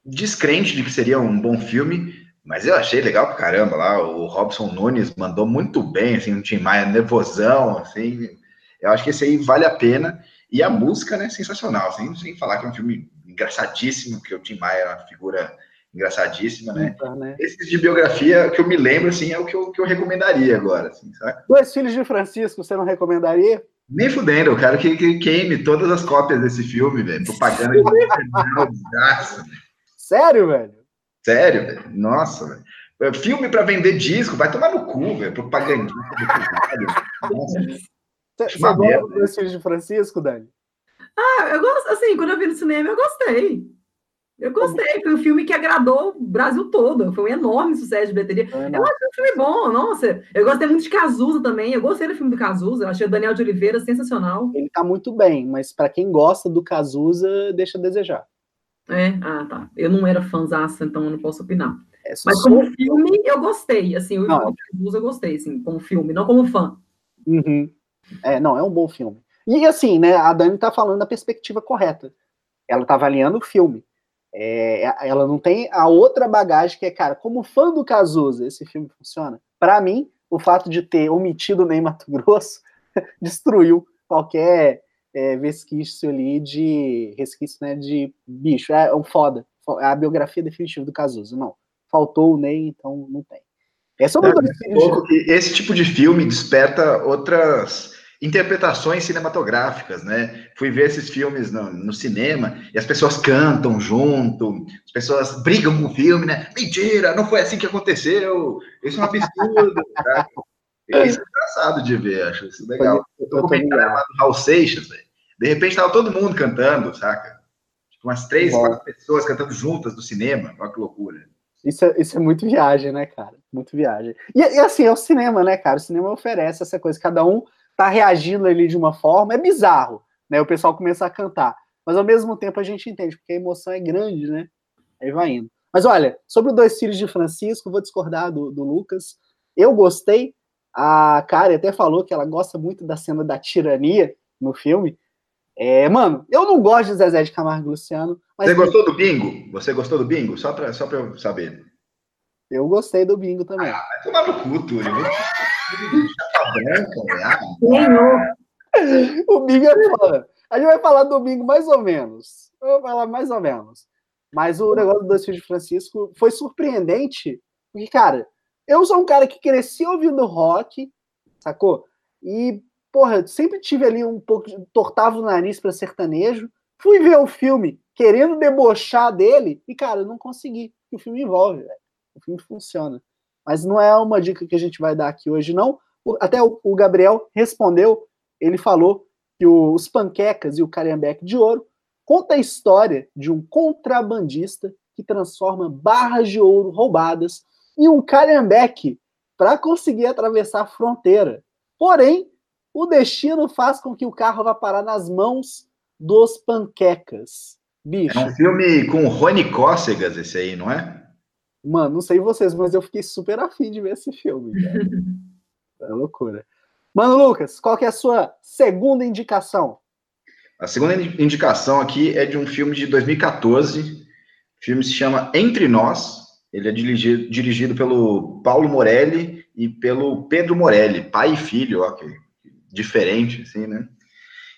descrente de que seria um bom filme, mas eu achei legal pra caramba lá. O Robson Nunes mandou muito bem, assim, um Tim Maia nervosão, assim. Eu acho que esse aí vale a pena. E a música, né, sensacional, assim, sem falar que é um filme engraçadíssimo, porque o Tim Maia é uma figura engraçadíssima, né? Então, né? Esses de biografia que eu me lembro, assim, é o que eu, que eu recomendaria agora, assim, sabe? Dois Filhos de Francisco, você não recomendaria? Nem fudendo, eu quero que, que queime todas as cópias desse filme, velho. Propaganda de desgraça. Sério, velho? Sério, velho. Nossa, velho. Filme para vender disco, vai tomar no cu, velho. Propaganda. Você gosta do estilo de Francisco, Dani? Ah, eu gosto, assim, quando eu vi no cinema, eu gostei. Eu gostei, foi um filme que agradou o Brasil todo. Foi um enorme sucesso de bilheteria. É, eu achei um filme bom, nossa. Eu gostei muito de Cazuza também. Eu gostei do filme do Cazuza. Eu achei o Daniel de Oliveira sensacional. Ele tá muito bem, mas para quem gosta do Cazuza, deixa a desejar. É, ah, tá. Eu não era fãzaça, então eu não posso opinar. É, mas como filme, eu gostei. Assim, o não, Cazuza eu gostei, assim, como filme, não como fã. Uhum. É, não, é um bom filme. E assim, né, a Dani tá falando da perspectiva correta. Ela tá avaliando o filme. É, ela não tem a outra bagagem que é, cara, como fã do Cazuza, esse filme funciona. Para mim, o fato de ter omitido o Ney Mato Grosso destruiu qualquer é, resquício ali de resquício, né, de bicho. É um foda. É a biografia definitiva do Cazuza. Não. Faltou o Ney, então não tem. É sobre é, Esse tipo de filme desperta outras interpretações cinematográficas, né? Fui ver esses filmes no, no, cinema e as pessoas cantam junto, as pessoas brigam com o filme, né? Mentira, não foi assim que aconteceu, isso é um absurdo. tá? Isso é engraçado de ver, acho isso legal. Eu tô comentando lá do Raul Seixas, velho. De repente tava todo mundo cantando, saca? Tipo, umas três, Bom. quatro pessoas cantando juntas do cinema, olha que loucura. Isso é, isso é muito viagem, né, cara? Muito viagem. E, e assim, é o cinema, né, cara? O cinema oferece essa coisa, cada um tá reagindo ali de uma forma, é bizarro, né? O pessoal começa a cantar. Mas ao mesmo tempo a gente entende, porque a emoção é grande, né? Aí vai indo. Mas olha, sobre o Dois Filhos de Francisco, vou discordar do, do Lucas. Eu gostei. A Kari até falou que ela gosta muito da cena da tirania no filme. É, mano, eu não gosto de Zezé de Camargo e Luciano. Mas Você gostou do bingo? Você gostou do bingo? Só pra, só pra eu saber. Eu gostei do bingo também. Ah, vai tomar no cu, Túlio. O bingo é. A gente vai falar do bingo mais ou menos. Eu vou falar mais ou menos. Mas o negócio do Dois Filhos de Francisco foi surpreendente. Porque, cara, eu sou um cara que cresci ouvindo rock, sacou? E, porra, sempre tive ali um pouco. De, tortava o nariz para sertanejo. Fui ver o filme querendo debochar dele e, cara, eu não consegui. O filme envolve, velho. O filme funciona. Mas não é uma dica que a gente vai dar aqui hoje, não. Até o Gabriel respondeu, ele falou que os Panquecas e o Cariambeque de Ouro conta a história de um contrabandista que transforma barras de ouro roubadas em um Cariambeque para conseguir atravessar a fronteira. Porém, o destino faz com que o carro vá parar nas mãos dos Panquecas. Bicho. É um filme com Rony Cócegas, esse aí, não é? Mano, não sei vocês, mas eu fiquei super afim de ver esse filme. é loucura. Mano, Lucas, qual que é a sua segunda indicação? A segunda indicação aqui é de um filme de 2014. O filme se chama Entre Nós. Ele é dirigido, dirigido pelo Paulo Morelli e pelo Pedro Morelli, pai e filho, ó, que diferente, assim, né?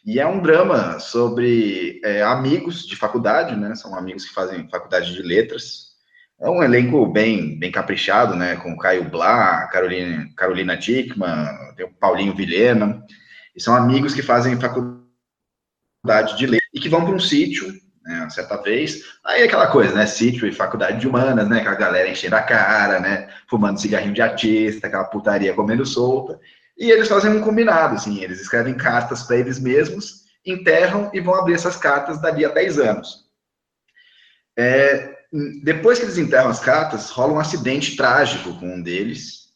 E é um drama sobre é, amigos de faculdade, né? São amigos que fazem faculdade de letras, é um elenco bem, bem caprichado, né? Com Caio Blá, Carolina, Carolina Dickman, tem o Paulinho Vilhena, e são amigos que fazem faculdade de letras e que vão para um sítio, né, certa vez. Aí aquela coisa, né? Sítio e faculdade de humanas, né? Com a galera enchendo a cara, né? Fumando cigarrinho de artista, aquela putaria comendo solta. E eles fazem um combinado, assim, eles escrevem cartas para eles mesmos, enterram e vão abrir essas cartas dali a 10 anos. É, depois que eles enterram as cartas, rola um acidente trágico com um deles,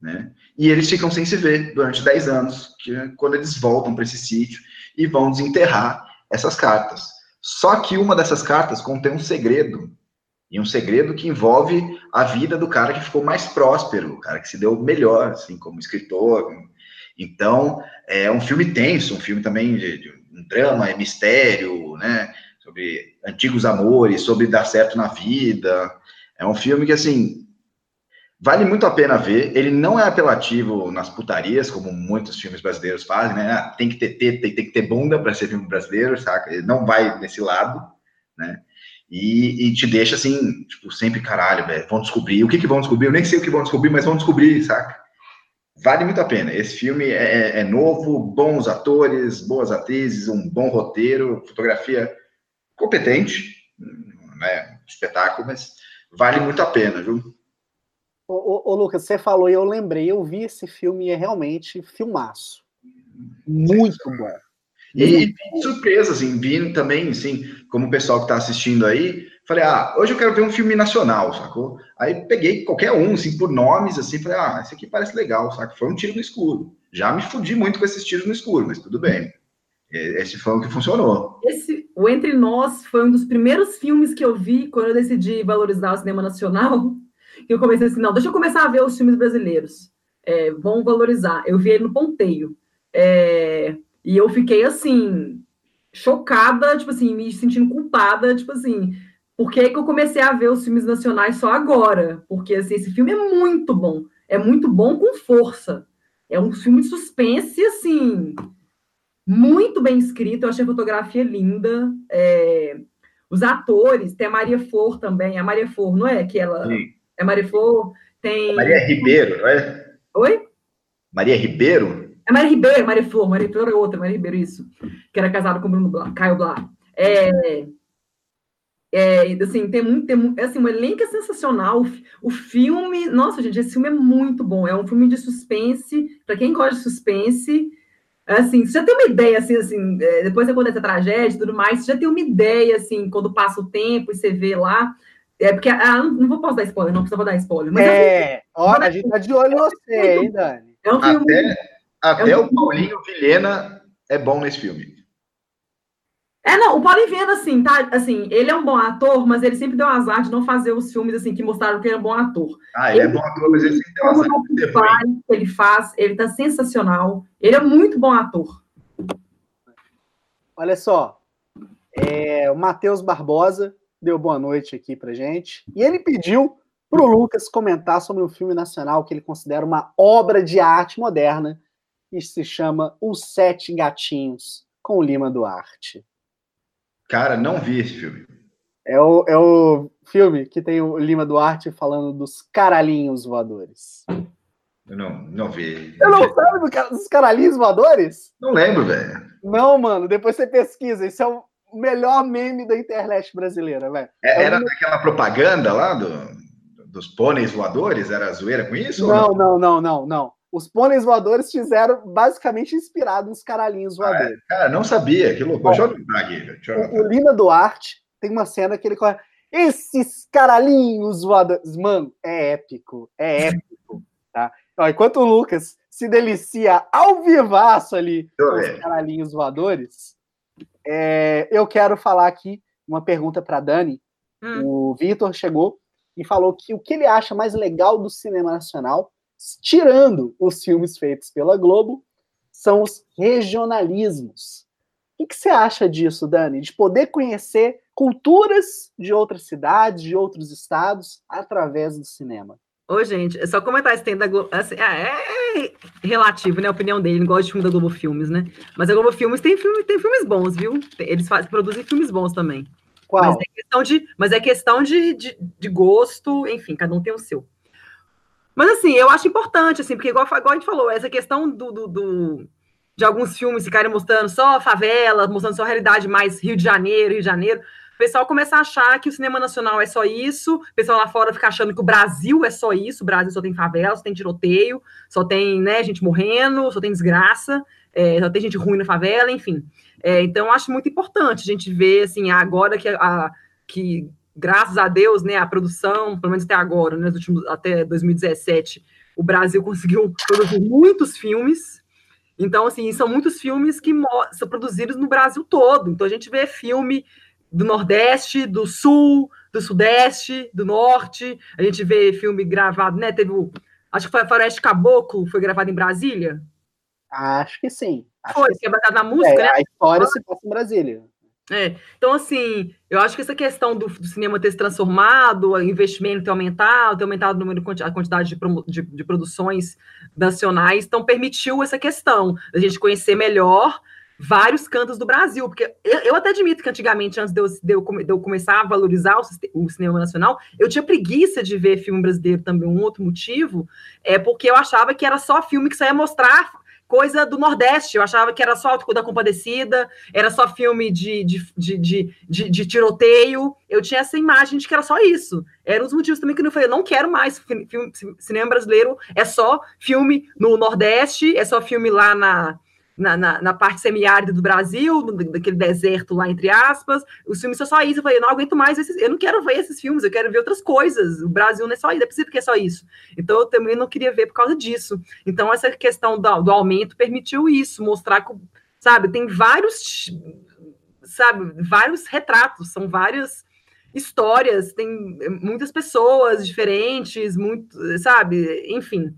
né? E eles ficam sem se ver durante 10 anos, que é quando eles voltam para esse sítio e vão desenterrar essas cartas. Só que uma dessas cartas contém um segredo, e um segredo que envolve a vida do cara que ficou mais próspero, o cara que se deu melhor, assim, como escritor. Então, é um filme tenso, um filme também de, de um drama, é mistério, né? Sobre antigos amores, sobre dar certo na vida. É um filme que, assim, vale muito a pena ver. Ele não é apelativo nas putarias, como muitos filmes brasileiros fazem, né? Ah, tem que ter tem, tem que ter bunda para ser filme brasileiro, saca? Ele não vai nesse lado, né? E, e, te deixa assim, tipo, sempre caralho, velho, vão descobrir. O que que vão descobrir? Eu nem sei o que vão descobrir, mas vão descobrir, saca? Vale muito a pena. Esse filme é, é, é novo, bons atores, boas atrizes, um bom roteiro, fotografia competente, né, espetáculo, mas vale muito a pena, viu? Ô, ô, ô, Lucas, você falou e eu lembrei, eu vi esse filme e é realmente filmaço. Muito bom. E, e surpresa, assim, vi também, assim, como o pessoal que está assistindo aí, falei, ah, hoje eu quero ver um filme nacional, sacou? Aí peguei qualquer um, assim, por nomes, assim, falei, ah, esse aqui parece legal, saca? Foi um tiro no escuro. Já me fudi muito com esses tiros no escuro, mas tudo bem. Esse foi o que funcionou. Esse, o Entre Nós foi um dos primeiros filmes que eu vi quando eu decidi valorizar o cinema nacional. Que eu comecei assim, não, deixa eu começar a ver os filmes brasileiros. É, vão valorizar. Eu vi ele no ponteio. É, e eu fiquei assim, chocada, tipo assim, me sentindo culpada, tipo assim, por que, que eu comecei a ver os filmes nacionais só agora? Porque assim, esse filme é muito bom. É muito bom com força. É um filme de suspense, assim, muito bem escrito, eu achei a fotografia linda. É, os atores, tem a Maria Flor também, a Maria Flor, não é? Que ela. Sim. É Maria Flor, tem. Maria Ribeiro, não é? Oi? Maria Ribeiro? É Maria Ribeiro, Maria Flor, Maria Flor é outra, Maria Ribeiro, isso. Que era casada com o Bruno Blá, Caio Blá. É, é, assim, tem muito, tem, assim, o elenco é sensacional. O filme, nossa, gente, esse filme é muito bom. É um filme de suspense, para quem gosta de suspense, Assim, você já tem uma ideia, assim, assim é, depois que acontece a tragédia e tudo mais, você já tem uma ideia, assim, quando passa o tempo e você vê lá. É porque, ah, não vou posso dar spoiler, não precisa dar spoiler. Mas é, olha, a gente tá de olho em você, hein, Dani? É um filme, até até é um o Paulinho Vilhena é bom nesse filme. É, não, o Paulo Viana, assim, tá, assim, ele é um bom ator, mas ele sempre deu azar de não fazer os filmes, assim, que mostraram que ele é um bom ator. Ah, ele, é ele é bom ator, mas ele sempre deu azar de pai, ele faz, ele tá sensacional. Ele é muito bom ator. Olha só, é, o Matheus Barbosa deu boa noite aqui pra gente, e ele pediu pro Lucas comentar sobre um filme nacional que ele considera uma obra de arte moderna, que se chama Os Sete Gatinhos, com o Lima Duarte. Cara, não vi esse filme. É o, é o filme que tem o Lima Duarte falando dos caralhinhos voadores. Eu não, não vi. Eu não sabe dos caralhinhos voadores? Não lembro, velho. Não, mano, depois você pesquisa. Isso é o melhor meme da internet brasileira, velho. É, era daquela propaganda lá do, dos pôneis voadores? Era zoeira com isso? Não, não, não, não, não. Os pôneis voadores fizeram basicamente inspirado nos caralhinhos ah, é? voadores. Ah, cara, não sabia, que louco. Deixa eu lembrar aqui. Eu... O, o Lima Duarte tem uma cena que ele corre. Esses caralhinhos voadores. Mano, é épico. É épico. Tá? Então, enquanto o Lucas se delicia ao vivaço ali com os caralhinhos voadores, é, eu quero falar aqui uma pergunta para Dani. Hum. O Vitor chegou e falou que o que ele acha mais legal do cinema nacional tirando os filmes feitos pela Globo, são os regionalismos. O que você acha disso, Dani? De poder conhecer culturas de outras cidades, de outros estados, através do cinema? Ô, gente, é só comentar esse tempo da Globo. Assim, é, é, relativo, né? A opinião dele, não gosta de filme da Globo Filmes, né? Mas a Globo Filmes tem, filme, tem filmes bons, viu? Eles fazem, produzem filmes bons também. Qual? Mas é questão de, mas é questão de, de, de gosto, enfim, cada um tem o seu. Mas assim, eu acho importante, assim, porque igual, igual a gente falou, essa questão do, do, do de alguns filmes ficarem mostrando só favela, mostrando só a realidade mais Rio de Janeiro, Rio de Janeiro, o pessoal começa a achar que o cinema nacional é só isso, o pessoal lá fora fica achando que o Brasil é só isso, o Brasil só tem favela, só tem tiroteio, só tem né, gente morrendo, só tem desgraça, é, só tem gente ruim na favela, enfim. É, então, acho muito importante a gente ver, assim, agora que, a, que graças a Deus, né, a produção, pelo menos até agora, né, últimos, até 2017, o Brasil conseguiu produzir muitos filmes. Então, assim, são muitos filmes que são produzidos no Brasil todo. Então, a gente vê filme do Nordeste, do Sul, do Sudeste, do Norte. A gente vê filme gravado, né? Teve o. Acho que foi a Floresta Caboclo, foi gravado em Brasília? Acho que sim. Acho foi, que, que é baseado na música, é, né? A história se passa em Brasília. É, então, assim, eu acho que essa questão do, do, cinema ter se transformado, o investimento ter aumentado, ter aumentado o número, a quantidade de, de, de produções nacionais, então permitiu essa questão, da gente conhecer melhor vários cantos do Brasil, porque eu, eu até admito que antigamente, antes de eu, de eu, de eu começar a valorizar o, o, cinema nacional, eu tinha preguiça de ver filme brasileiro também, um outro motivo, é porque eu achava que era só filme que só ia mostrar coisa do Nordeste. Eu achava que era só da Compadecida, era só filme de, de, de, de, tiroteio. Eu tinha essa imagem de que era só isso. Eram os motivos também que eu falei, não quero mais filme, cinema brasileiro, é só filme no Nordeste, é só filme lá na, na, na, na, parte semiárida do Brasil, daquele deserto lá, entre aspas. Os filmes são só isso. Eu falei, eu não aguento mais esses, eu não quero ver esses filmes, eu quero ver outras coisas. O Brasil não é só isso, é possível que é só isso. Então eu também não queria ver por causa disso. Então, essa questão do, do aumento permitiu isso, mostrar que, sabe, tem vários, sabe, vários retratos, são várias histórias, tem muitas pessoas diferentes, muito, sabe, enfim.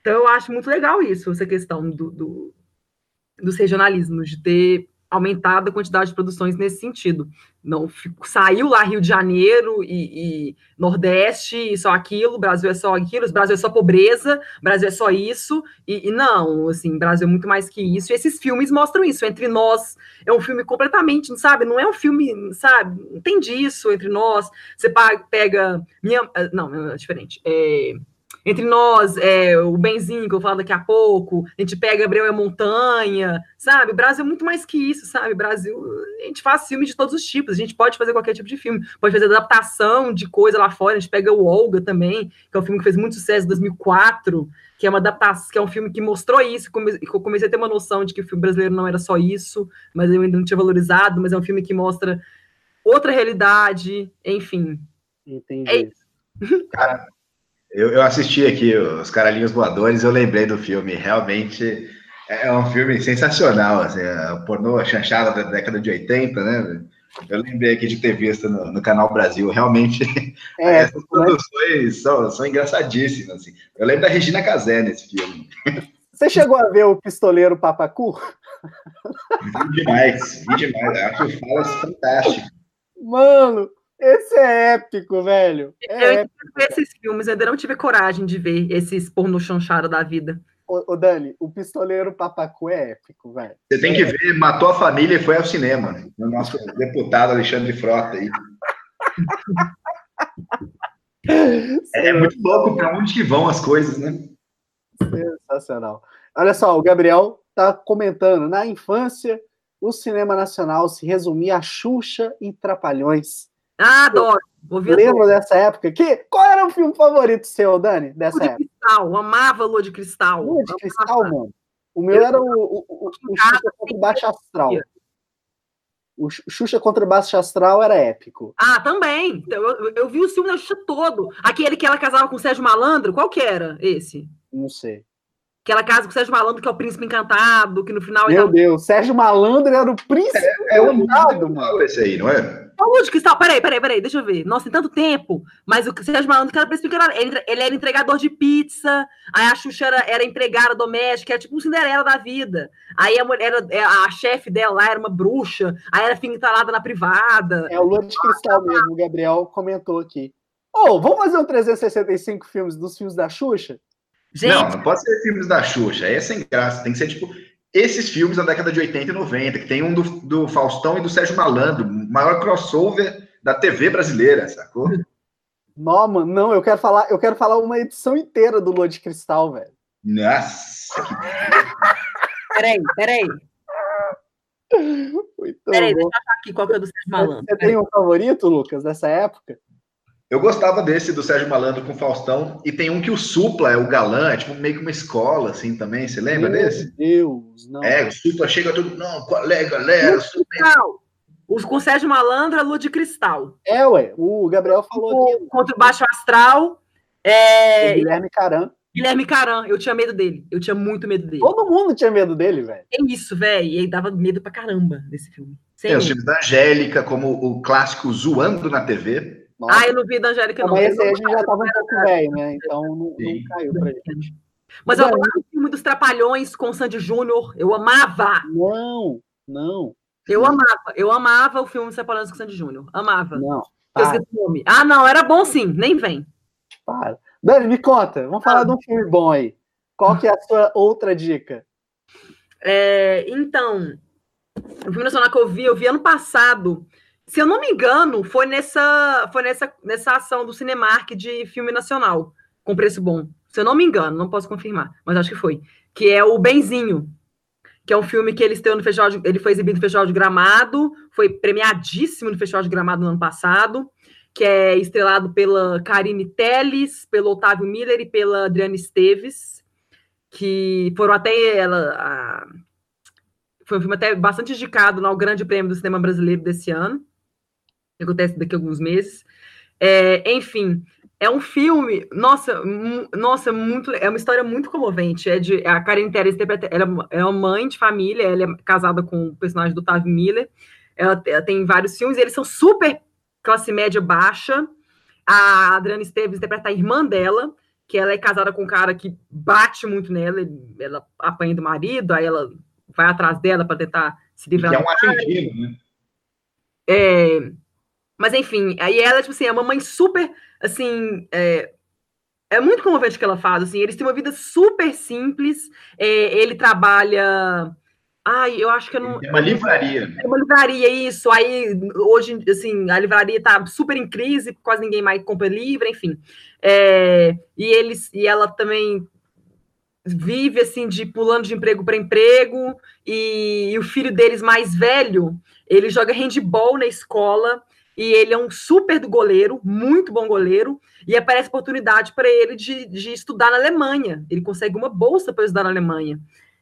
Então, eu acho muito legal isso, essa questão do, do dos regionalismos, de ter aumentado a quantidade de produções nesse sentido. Não saiu lá Rio de Janeiro e, e, Nordeste e só aquilo, Brasil é só aquilo, Brasil é só pobreza, Brasil é só isso, e, e, não, assim, Brasil é muito mais que isso, e esses filmes mostram isso, Entre Nós é um filme completamente, sabe, não é um filme, sabe, não tem disso, Entre Nós, você pega, minha, não, é diferente, é entre nós, é, o Benzinho, que eu vou falar daqui a pouco, a gente pega Gabriel é Montanha, sabe? O Brasil é muito mais que isso, sabe? O Brasil, a gente faz filme de todos os tipos, a gente pode fazer qualquer tipo de filme, pode fazer adaptação de coisa lá fora, a gente pega o Olga também, que é um filme que fez muito sucesso em 2004, que é uma adaptação, que é um filme que mostrou isso, que eu comecei a ter uma noção de que o filme brasileiro não era só isso, mas eu ainda não tinha valorizado, mas é um filme que mostra outra realidade, enfim. Entendi. É isso. Cara, eu, eu assisti aqui os Caralhinhos Voadores, eu lembrei do filme. Realmente É um filme sensacional, assim, a pornô chanchada da década de 80, né? Eu lembrei aqui de ter visto no, no Canal Brasil, realmente é, essas né? produções são, são engraçadíssimas. Assim. Eu lembro da Regina Casé nesse filme. Você chegou a ver o Pistoleiro Papacu? Vi demais, vi demais. Acho falas fantásticas. Mano, esse é épico, velho. É eu épico. ver esses filmes, ainda não tive coragem de ver esses porno chanchada da vida. Ô, ô, Dani, o Pistoleiro Papacu é épico, velho. Você tem que ver, matou a família e foi ao cinema. O nosso deputado Alexandre Frota aí. é, é muito louco para onde que vão as coisas, né? Sensacional. Olha só, o Gabriel tá comentando. Na infância, o cinema nacional se resumia a Xuxa e Trapalhões. Ah, adoro. Lembro dessa época. Que, qual era o filme favorito seu, Dani? Dessa Lua de época? Cristal. amava Lua de Cristal. Lua de Cristal, mano. O meu era o, o, o, o Xuxa contra o Baixo Astral. O Xuxa contra o Baixo Astral era épico. Ah, também. Então, eu, eu vi o filme da Xuxa todo. Aquele que ela casava com o Sérgio Malandro, qual que era esse? Não sei. Que ela casa com o Sérgio Malandro, que é o príncipe encantado, que no final... Meu Deus, Sérgio Malandro era o príncipe é, é encantado, mano. Esse aí, não é? Lua de Cristal, peraí, peraí, peraí, deixa eu ver. Nossa, tem tanto tempo. Mas o Sérgio Malandro, que era príncipe ele, ele era entregador de pizza, aí a Xuxa era, era empregada doméstica, era tipo um Cinderela da vida. Aí a mulher, era, é, a chefe dela lá era uma bruxa, aí era fintalada na privada. É o de Cristal mesmo, o Gabriel comentou aqui. Ô, oh, vamos fazer um 365 filmes dos filmes da Xuxa? Gente, não, não pode ser filmes da Xuxa, aí é sem graça, tem que ser tipo esses filmes da década de 80 e 90, que tem um do, do Faustão e do Sérgio Malandro, maior crossover da TV brasileira, sacou? Não, mano, não, eu quero falar, eu quero falar uma edição inteira do Lua de Cristal, velho. Nossa, que Peraí, peraí. Muito peraí, bom. deixa eu achar aqui qual que é do Sérgio Malandro. Você tem um favorito, Lucas, dessa época? Eu gostava desse do Sérgio Malandro com Faustão, e tem um que o Supla é o galã, é tipo meio que uma escola, assim, também, você lembra Meu desse? Deus, não. É, o Supla chega todo, não, qual é, galera? Os com Sérgio Malandro, a Lua de Cristal. É, ué, o Gabriel falou aqui. Contra o Baixo Astral. É... O Guilherme Caram. Guilherme Caram, eu tinha medo dele. Eu tinha muito medo dele. Todo mundo tinha medo dele, velho. É isso, velho. E aí dava medo pra caramba desse filme. Sem Tem os filmes da Angélica, como o clássico Zoando na TV. Nossa. Ah, eu não vi da Angélica, não. Mas esse aí a gente já estava um pouco velho, né? Então não, não caiu pra gente. Mas eu amava o filme dos Trapalhões com Sandy Júnior. Eu amava. Não, não. Eu amava. Eu amava o filme dos Trapalhões com Sandy Júnior. Amava. Não. Ah, não, era bom sim. Nem vem. Para. Dani, me conta. Vamos falar ah. de um filme bom aí. Qual que é a sua outra dica? É, então, o filme nacional que eu vi, eu vi ano passado. Se eu não me engano, foi nessa, foi nessa, nessa ação do Cinemark de filme nacional, com preço bom. Se eu não me engano, não posso confirmar, mas acho que foi. Que é o Benzinho, que é um filme que ele estreou no festival de, ele foi exibido no Festival de Gramado, foi premiadíssimo no Festival de Gramado no ano passado, que é estrelado pela Karine Telles, pelo Otávio Miller e pela Adriana Esteves, que foram até ela a, foi um filme até bastante indicado no Grande Prêmio do Cinema Brasileiro desse ano que acontece daqui a alguns meses. É, enfim, é um filme, nossa, nossa, muito, é uma história muito comovente. É de a Karen Terry ela é uma mãe de família, ela é casada com o personagem do Tav Miller. Ela, ela, tem vários filmes, eles são super classe média baixa. A Adriana Esteves interpreta a irmã dela, que ela é casada com um cara que bate muito nela, ela apanha do marido, aí ela vai atrás dela para tentar se livrar. Que é um argentino, né? É, mas enfim, aí ela, tipo assim, é uma mãe super, assim, é, é muito comovente o que ela faz, assim, eles têm uma vida super simples, é, ele trabalha... Ai, eu acho que eu não... É uma livraria. É uma livraria, isso. Aí, hoje, assim, a livraria tá super em crise, quase ninguém mais compra livro, enfim. É, e eles e ela também vive, assim, de pulando de emprego para emprego, e, e o filho deles mais velho, ele joga handball na escola, e ele é um super do goleiro, muito bom goleiro, e aparece oportunidade para ele de, de estudar na Alemanha. Ele consegue uma bolsa para estudar na Alemanha.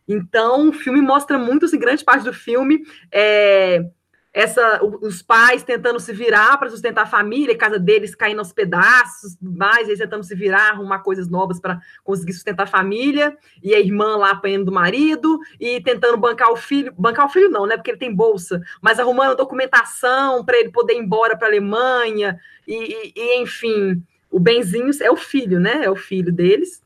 Então, o filme mostra muito, assim, grande parte do filme é, essa os pais tentando se virar para sustentar a família, a casa deles caindo aos pedaços, mais eles tentando se virar, arrumar coisas novas para conseguir sustentar a família, e a irmã lá apanhando do marido e tentando bancar o filho, bancar o filho não, né, porque ele tem bolsa, mas arrumando documentação para ele poder ir embora para a Alemanha e, e, e, enfim, o Benzinho é o filho, né? É o filho deles.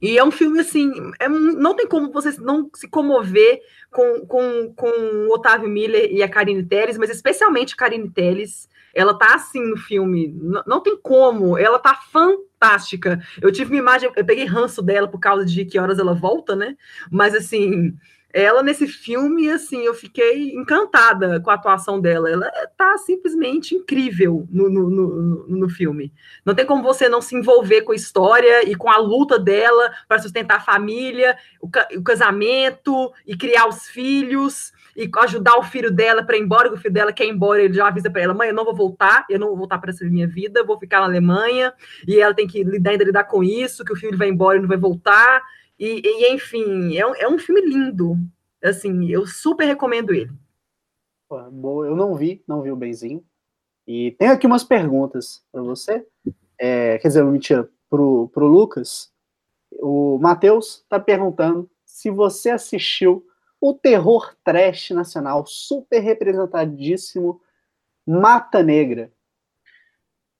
E é um filme assim, é, não tem como você não se comover com, com, com o Otávio Miller e a Karine Telles, mas especialmente a Karine Telles. Ela tá assim no filme, não, não tem como, ela tá fantástica. Eu tive uma imagem, eu peguei ranço dela por causa de que horas ela volta, né? Mas assim, ela nesse filme, assim, eu fiquei encantada com a atuação dela. Ela tá simplesmente incrível no, no, no, no filme. Não tem como você não se envolver com a história e com a luta dela para sustentar a família, o, o, casamento e criar os filhos e ajudar o filho dela para ir embora, que o filho dela quer ir embora, ele já avisa para ela, mãe, eu não vou voltar, eu não vou voltar para essa minha vida, vou ficar na Alemanha, e ela tem que lidar, ainda lidar com isso, que o filho vai embora e não vai voltar, e, e enfim, é um, é um filme lindo. Assim, eu super recomendo ele. Boa, eu não vi, não vi o Benzinho. E tem aqui umas perguntas para você. É, quer dizer, mentira, pro, pro Lucas. O Matheus está perguntando se você assistiu o terror trash nacional super representadíssimo Mata Negra.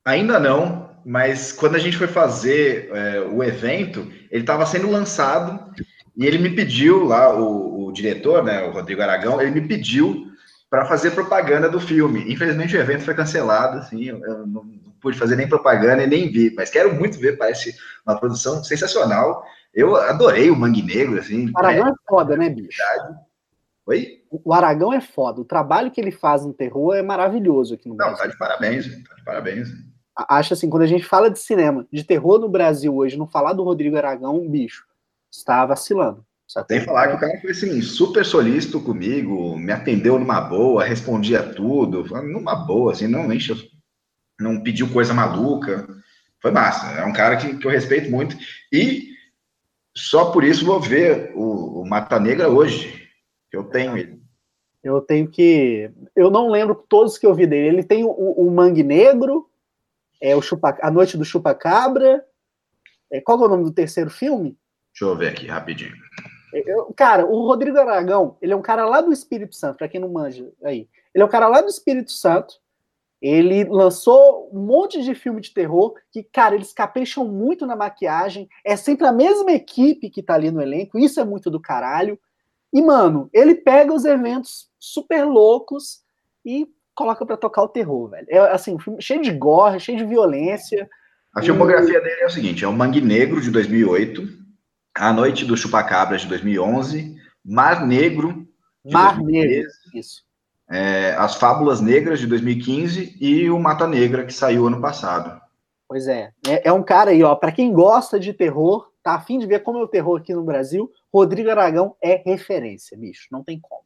Ainda não, mas quando a gente foi fazer é, o evento, ele estava sendo lançado e ele me pediu lá, o, o, diretor, né, o Rodrigo Aragão, ele me pediu para fazer propaganda do filme. Infelizmente o evento foi cancelado, assim, eu, eu não, não pude fazer nem propaganda e nem vi, mas quero muito ver, parece uma produção sensacional. Eu adorei o Mangue Negro, assim. O Aragão é, é foda, né, bicho? Oi? O Aragão é foda. O trabalho que ele faz no terror é maravilhoso aqui no Brasil. Não, tá de parabéns, tá de parabéns acho assim, quando a gente fala de cinema, de terror no Brasil hoje, não falar do Rodrigo Aragão, bicho, está vacilando. Tem que falar que o cara foi assim, super solícito comigo, me atendeu numa boa, respondia tudo, numa boa, assim, não encheu, não pediu coisa maluca. Foi massa. É um cara que, que eu respeito muito. E só por isso vou ver o, o Mata Negra hoje. Eu tenho ele. Eu tenho que. Eu não lembro todos que eu vi dele. Ele tem o, o Mangue Negro, é o Chupa, A Noite do Chupacabra. É, qual é o nome do terceiro filme? Deixa eu ver aqui rapidinho. É, eu, cara, o Rodrigo Aragão, ele é um cara lá do Espírito Santo, para quem não manja aí. Ele é um cara lá do Espírito Santo. Ele lançou um monte de filme de terror que, cara, eles capricham muito na maquiagem. É sempre a mesma equipe que tá ali no elenco. Isso é muito do caralho. E, mano, ele pega os eventos super loucos e coloca para tocar o terror, velho. É assim, um filme cheio de gore, cheio de violência. A filmografia dele é o seguinte: é o Mangue Negro de 2008, A Noite do Chupacabras de 2011, Mar Negro de Mar 2013, Negro, isso. É, As Fábulas Negras de 2015 e o Mata Negra que saiu ano passado. Pois é, é, é um cara aí, ó, para quem gosta de terror, tá afim de ver como é o terror aqui no Brasil, Rodrigo Aragão é referência, bicho, não tem como.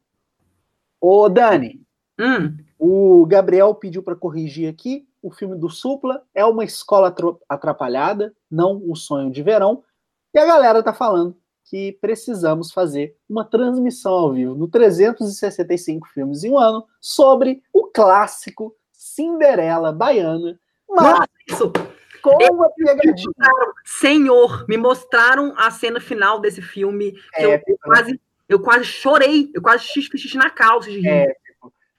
Ô, Dani, Hum. O Gabriel pediu para corrigir aqui. O filme do Supla é uma escola atrapalhada, não o sonho de verão. E a galera tá falando que precisamos fazer uma transmissão ao vivo no 365 filmes em um ano sobre o clássico Cinderela Baiana. Mas isso. com uma pegadinha. Senhor, me mostraram a cena final desse filme. É, eu, quase, eu quase chorei, eu quase fiz xixi na calça de rir. É,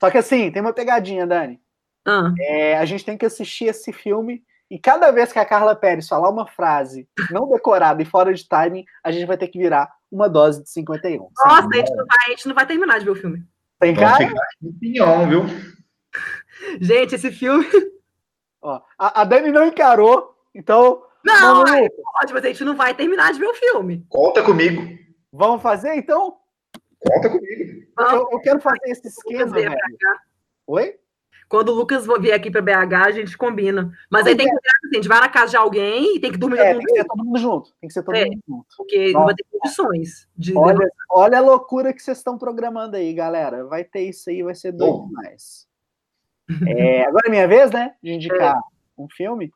só que assim, tem uma pegadinha, Dani. Ah. É, a gente tem que assistir esse filme e cada vez que a Carla Pérez falar uma frase não decorada e fora de timing, a gente vai ter que virar uma dose de 51. Nossa, a gente, não vai, a gente não vai terminar de ver o filme. Tem cara? Opinião, viu? Gente, esse filme. Ó, a, a Dani não encarou, então. Não, é, pode, mas a gente não vai terminar de ver o filme. Conta comigo. Vamos fazer, então? Conta comigo. Eu, eu quero fazer esse esquema, velho. Oi? Quando o Lucas vier aqui para BH, a gente combina. Mas aí tem que, assim, a gente vai na casa de alguém e tem que dormir é, tem que ser todo mundo junto. Tem que ser todo é, mundo junto. Porque Nossa. não vai ter condições de. Olha, olha a loucura que vocês estão programando aí, galera. Vai ter isso aí, vai ser doido demais. É, agora é minha vez, né? De indicar é. um filme.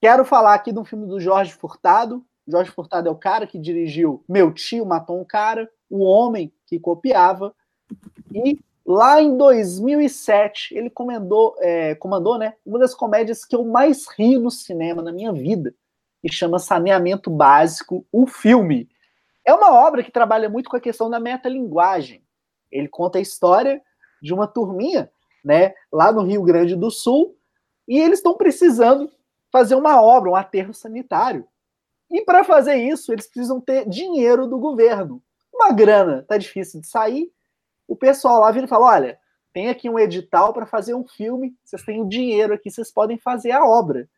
Quero falar aqui de um filme do Jorge Furtado. Jorge Furtado é o cara que dirigiu Meu Tio Matou um Cara, O Homem que Copiava. E Lá em 2007, ele comandou, é, comandou né, uma das comédias que eu mais ri no cinema na minha vida, que chama Saneamento Básico, o filme. É uma obra que trabalha muito com a questão da metalinguagem. Ele conta a história de uma turminha, né, lá no Rio Grande do Sul, e eles estão precisando fazer uma obra, um aterro sanitário. E para fazer isso, eles precisam ter dinheiro do governo. Uma grana tá difícil de sair. O pessoal lá vira e fala: olha, tem aqui um edital para fazer um filme, vocês têm o dinheiro aqui, vocês podem fazer a obra.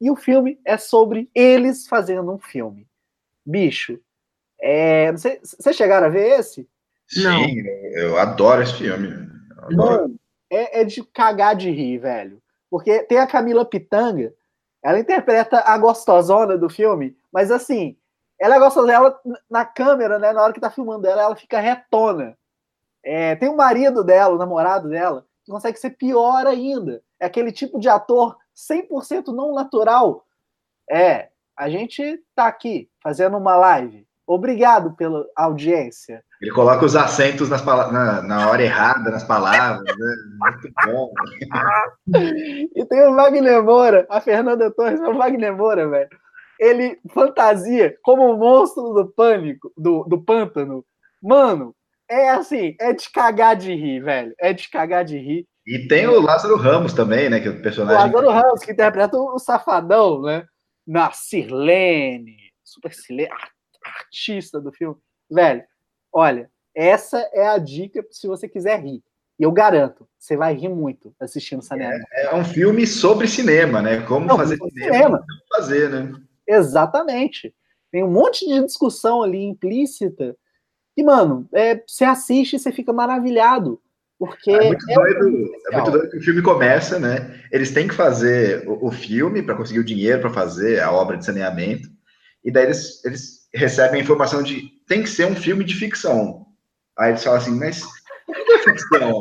E o filme é sobre eles fazendo um filme. Bicho, é, vocês chegaram a ver esse? Sim, não. eu adoro esse filme. Adoro. Mano, é, é, de cagar de rir, velho. Porque tem a Camila Pitanga, ela interpreta a gostosona do filme, mas assim, ela é gostosa, ela na câmera, né, na hora que tá filmando ela, ela fica retona. É, tem o marido dela, o namorado dela, que consegue ser pior ainda. É aquele tipo de ator 100% não natural. É, a gente tá aqui fazendo uma live. Obrigado pela audiência. Ele coloca os acentos nas na, na hora errada, nas palavras, né? Muito bom. e tem o Wagner Moura, a Fernanda Torres, o Wagner Moura, velho. Ele fantasia como o um monstro do pânico, do, do pântano. Mano, é assim, é de cagar de rir, velho. É de cagar de rir. E tem o Lázaro Ramos também, né? Que é o personagem. O Lázaro Ramos, que interpreta o Safadão, né? Na Sirlene, super silêncio, artista do filme. Velho, olha, essa é a dica se você quiser rir. E eu garanto, você vai rir muito assistindo Saneamento. É, é um filme sobre cinema, né? Como Não, fazer cinema. cinema. fazer, né? Exatamente. Tem um monte de discussão ali implícita e, mano, é, você assiste e você fica maravilhado. Porque é muito, é doido, é muito doido que o filme começa, né? Eles têm que fazer o, o filme para conseguir o dinheiro para fazer a obra de saneamento. E daí eles, eles recebem a informação de tem que ser um filme de ficção. Aí eles falam assim, mas o que é ficção?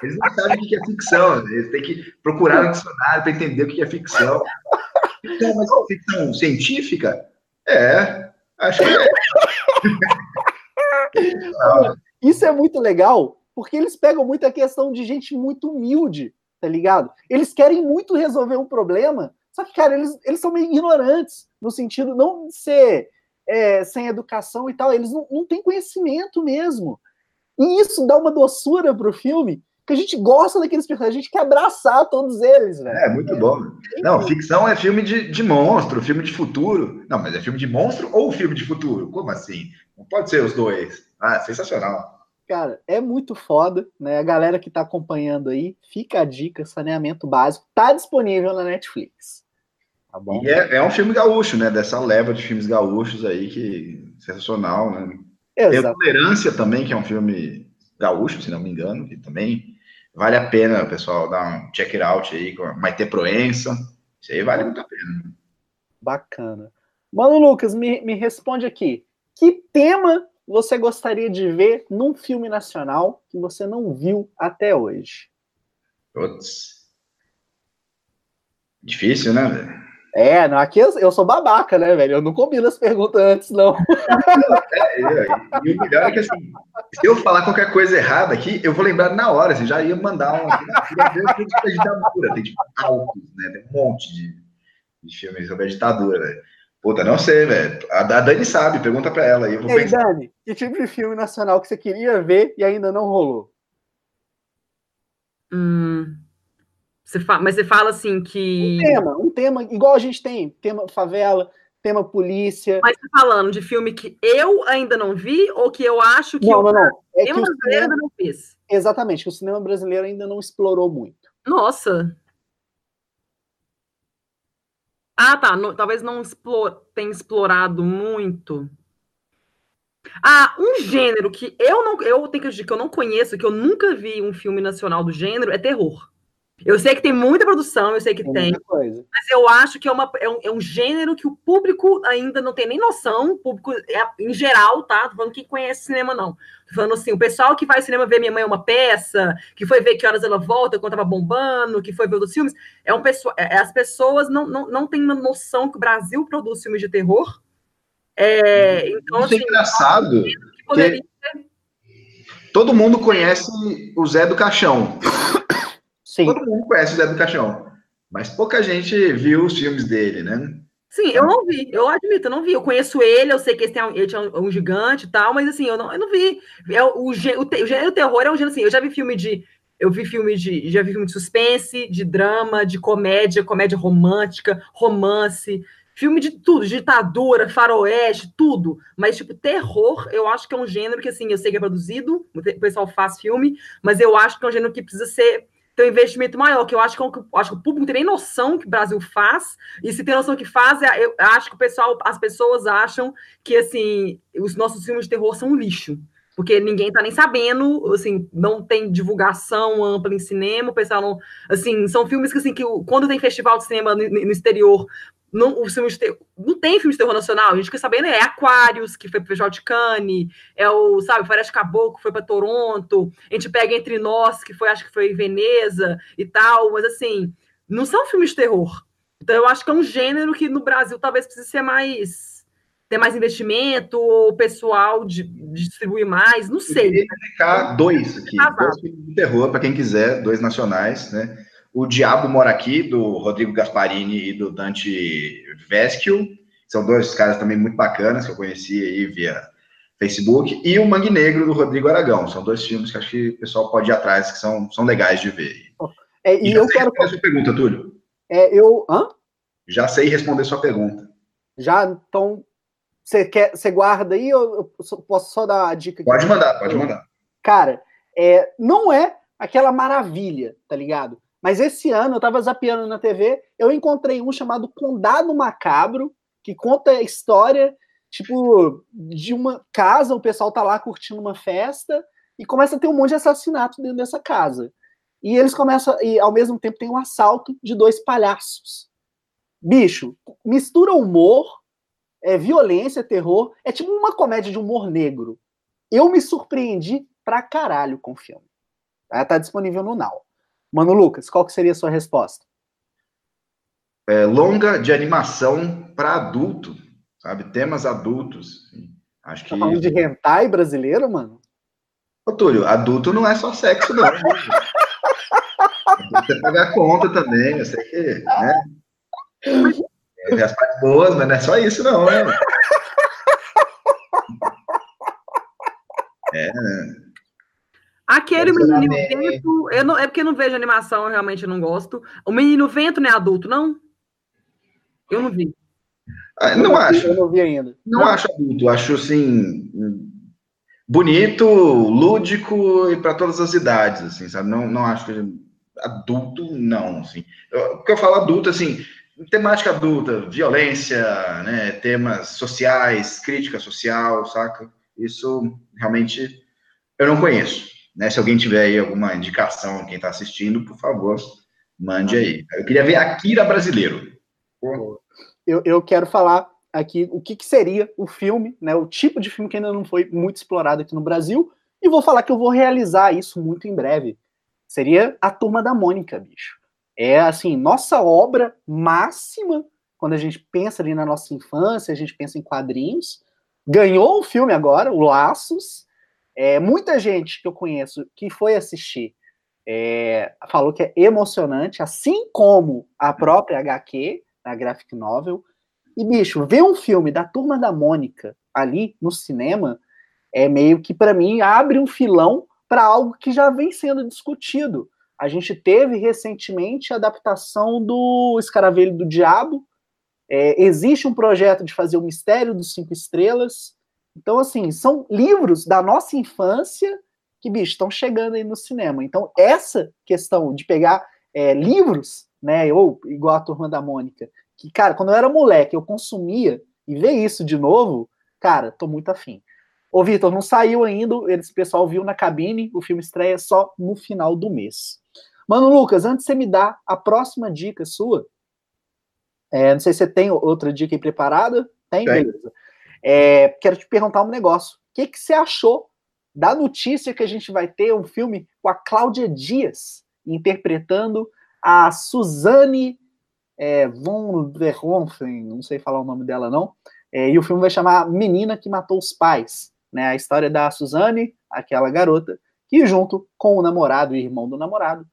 Eles não sabem o que é ficção, eles têm que procurar no dicionário para entender o que é ficção. Então, mas é ficção científica? É, acho que é. Isso é muito legal, porque eles pegam muito a questão de gente muito humilde, tá ligado? Eles querem muito resolver um problema, só que, cara, eles, eles são meio ignorantes, no sentido não de ser é, sem educação e tal, eles não, não têm conhecimento mesmo. E isso dá uma doçura pro filme, que a gente gosta daqueles personagens, a gente quer abraçar todos eles, velho. É, muito bom. Não, ficção é filme de, de monstro, filme de futuro. Não, mas é filme de monstro ou filme de futuro? Como assim? Não pode ser os dois. Ah, sensacional. Cara, é muito foda, né? A galera que tá acompanhando aí, fica a dica, saneamento básico, tá disponível na Netflix. Tá bom? E é, é um filme gaúcho, né? Dessa leva de filmes gaúchos aí, que sensacional, né? Exato. Tem Tolerância também, que é um filme gaúcho, se não me engano, que também vale a pena, pessoal, dar um check it out aí com a Maite Proença. Isso aí vale muito a pena. Bacana. Mano Lucas, me, me responde aqui. Que tema você gostaria de ver num filme nacional que você não viu até hoje? Putz. Difícil, né, velho? É, não, aqui eu, eu, sou babaca, né, velho? Eu não combino as perguntas antes, não. É, é, e o melhor é que, assim, se eu falar qualquer coisa errada aqui, eu vou lembrar na hora, assim, já ia mandar um. Tem tipo a ditadura, tem tipo altos, né? Tem um monte de, de filmes sobre a ditadura, velho. Puta, não sei, velho. A, Dani sabe, pergunta pra ela aí. Eu vou Ei, pensar. Dani, que tipo de filme nacional que você queria ver e ainda não rolou? Hum. Você fala, mas você fala assim que. Um tema, um tema, igual a gente tem, tema favela, tema polícia. Mas você tá falando de filme que eu ainda não vi ou que eu acho que não, o não, não. É cinema brasileiro cinema... ainda não fez? Exatamente, que o cinema brasileiro ainda não explorou muito. Nossa! Ah, tá. No, talvez não explore, tenha explorado muito. Ah, um gênero que eu não. Eu tenho que dizer que eu não conheço, que eu nunca vi um filme nacional do gênero, é terror. Eu sei que tem muita produção, eu sei que tem, tem mas eu acho que é, uma, é, um, é um gênero que o público ainda não tem nem noção, o público é, em geral, tá? Tô falando quem conhece cinema, não. Tô falando assim, o pessoal que vai ao cinema ver Minha Mãe é uma peça, que foi ver que horas ela volta quando tava bombando, que foi ver os filmes, é um pessoa, é, as pessoas não, não, não têm noção que o Brasil produz filmes de terror. É, então, Isso é assim, é engraçado. Que poderia que todo mundo conhece o Zé do Caixão. Sim. Todo mundo conhece o Zé do Caixão. Mas pouca gente viu os filmes dele, né? Sim, eu não vi, eu admito, eu não vi. Eu conheço ele, eu sei que ele, um, ele tinha um, um gigante e tal, mas assim, eu não, eu não vi. É, o, o, o, gênero terror é um gênero assim, eu já vi filme de. Eu vi filme de. Já vi filme de suspense, de drama, de comédia, comédia romântica, romance, filme de tudo, ditadura, faroeste, tudo. Mas, tipo, terror, eu acho que é um gênero que, assim, eu sei que é produzido, o pessoal faz filme, mas eu acho que é um gênero que precisa ser ter um investimento maior, que eu acho que, eu acho que o público não tem nem noção que o Brasil faz, e se tem noção que faz, é, eu acho que o pessoal, as pessoas acham que, assim, os nossos filmes de terror são um lixo, porque ninguém tá nem sabendo, assim, não tem divulgação ampla em cinema, o pessoal não, assim, são filmes que, assim, que quando tem festival de cinema no, no exterior, não, o filme de terror, não tem filme de terror nacional, a gente fica sabendo é Aquários, que foi pro Festival de Cannes, é o, sabe, Floresta Caboclo, que foi para Toronto, a gente pega Entre Nós, que foi, acho que foi em Veneza e tal, mas assim, não são filmes de terror. Então eu acho que é um gênero que no Brasil talvez precise ser mais ter mais investimento, ou o pessoal de, de distribuir mais, não sei. Eu queria indicar dois aqui, dois filmes de terror, para quem quiser, dois nacionais, né? O Diabo Mora Aqui, do Rodrigo Gasparini e do Dante Vesquio. São dois caras também muito bacanas que eu conheci aí via Facebook. E o Mangue Negro, do Rodrigo Aragão. São dois filmes que acho que o pessoal pode ir atrás, que são, são legais de ver. É, e, e eu quero. responder sua pergunta, Túlio. É, eu. Hã? Já sei responder sua pergunta. Já, então. Você quer, você guarda aí ou eu posso só dar a dica? Pode mandar, pode mandar. Cara, é, não é aquela maravilha, tá ligado? Mas esse ano, eu estava zapeando na TV, eu encontrei um chamado Condado Macabro, que conta a história, tipo, de uma casa, o pessoal tá lá curtindo uma festa, e começa a ter um monte de assassinato dentro dessa casa. E eles começam, e ao mesmo tempo tem um assalto de dois palhaços. Bicho, mistura humor, é, violência, terror, é tipo uma comédia de humor negro. Eu me surpreendi pra caralho com o filme. Tá, tá disponível no Now. Mano Lucas, qual que seria a sua resposta? É, longa de animação para adulto, sabe? Temas adultos. Acho que. Tá falando de hentai brasileiro, mano? Ô, Túlio, adulto não é só sexo, não. Você pagar a conta também, eu sei que. Né? É, as partes boas, mas não é só isso, não, né? É. Aquele menino vento, eu não, é porque eu não vejo animação, eu realmente não gosto. O menino vento não é adulto, não? Eu não vi. Ah, não, acho. Eu não vi ainda. Não, não acho adulto, acho assim bonito, lúdico e para todas as idades, assim, sabe? Não, não acho que adulto não, assim. Eu, porque eu falo adulto assim, temática adulta, violência, né, temas sociais, crítica social, saca? Isso realmente eu não conheço. Né? Se alguém tiver aí alguma indicação, quem está assistindo, por favor, mande aí. Eu queria ver Akira brasileiro. Eu, eu quero falar aqui o que, que, seria o filme, né? O tipo de filme que ainda não foi muito explorado aqui no Brasil. E vou falar que eu vou realizar isso muito em breve. Seria a Turma da Mônica, bicho. É assim, nossa obra máxima quando a gente pensa ali na nossa infância, a gente pensa em quadrinhos. Ganhou o filme agora, o Laços, é, muita gente que eu conheço que foi assistir é, falou que é emocionante, assim como a própria HQ, a graphic novel. E, bicho, ver um filme da Turma da Mônica ali no cinema é meio que, para mim, abre um filão para algo que já vem sendo discutido. A gente teve recentemente a adaptação do Escaravelho do Diabo. É, existe um projeto de fazer o Mistério dos Cinco Estrelas. Então, assim, são livros da nossa infância que, bicho, estão chegando aí no cinema. Então, essa questão de pegar é, livros, né, ou igual a Turma da Mônica, que, cara, quando eu era moleque, eu consumia, e ver isso de novo, cara, tô muito afim. Ô, Vitor, não saiu ainda, esse pessoal viu na cabine, o filme estreia só no final do mês. Mano, Lucas, antes de você me dar a próxima dica sua, é, não sei se você tem outra dica aí preparada. Tem? tem. Beleza. É, quero te perguntar um negócio. O que, que você achou da notícia que a gente vai ter um filme com a Cláudia Dias interpretando a Suzane é, von der Hofen, não sei falar o nome dela não, é, e o filme vai chamar Menina que Matou os Pais, né, a história da Suzane aquela garota que, junto com o namorado e irmão do namorado,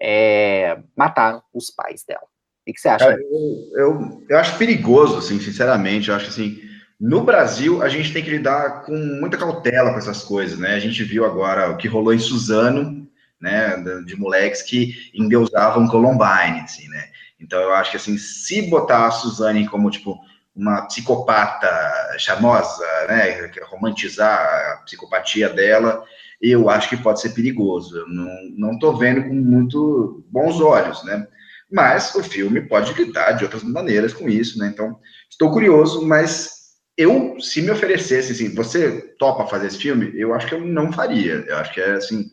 é, mataram os pais dela. O que você acha? Eu, eu, eu, acho perigoso, assim, sinceramente. Eu acho assim, no Brasil, a gente tem que lidar com muita cautela com essas coisas, né? A gente viu agora o que rolou em Suzano, né? De moleques que endeusavam Columbine, assim, né? Então, eu acho que, assim, se botar a Suzane como, tipo, uma psicopata charmosa, né? Romantizar a psicopatia dela, eu acho que pode ser perigoso. Eu não, não tô vendo com muito bons olhos, né? Mas o filme pode lidar de outras maneiras com isso, né? Então, estou curioso, mas eu, se me oferecesse, assim, você topa fazer esse filme? Eu acho que eu não faria. Eu acho que é, assim,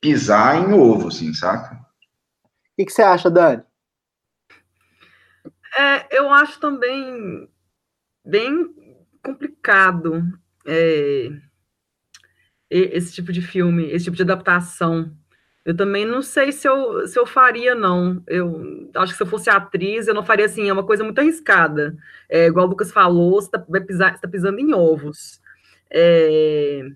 pisar em ovo, assim, saca? O que, que você acha, Dani? É, eu acho também bem complicado é, esse tipo de filme, esse tipo de adaptação. Eu também não sei se eu, se eu faria, não. Eu acho que se eu fosse atriz, eu não faria assim, é uma coisa muito arriscada. É, igual o Lucas falou, você está tá pisando em ovos. É,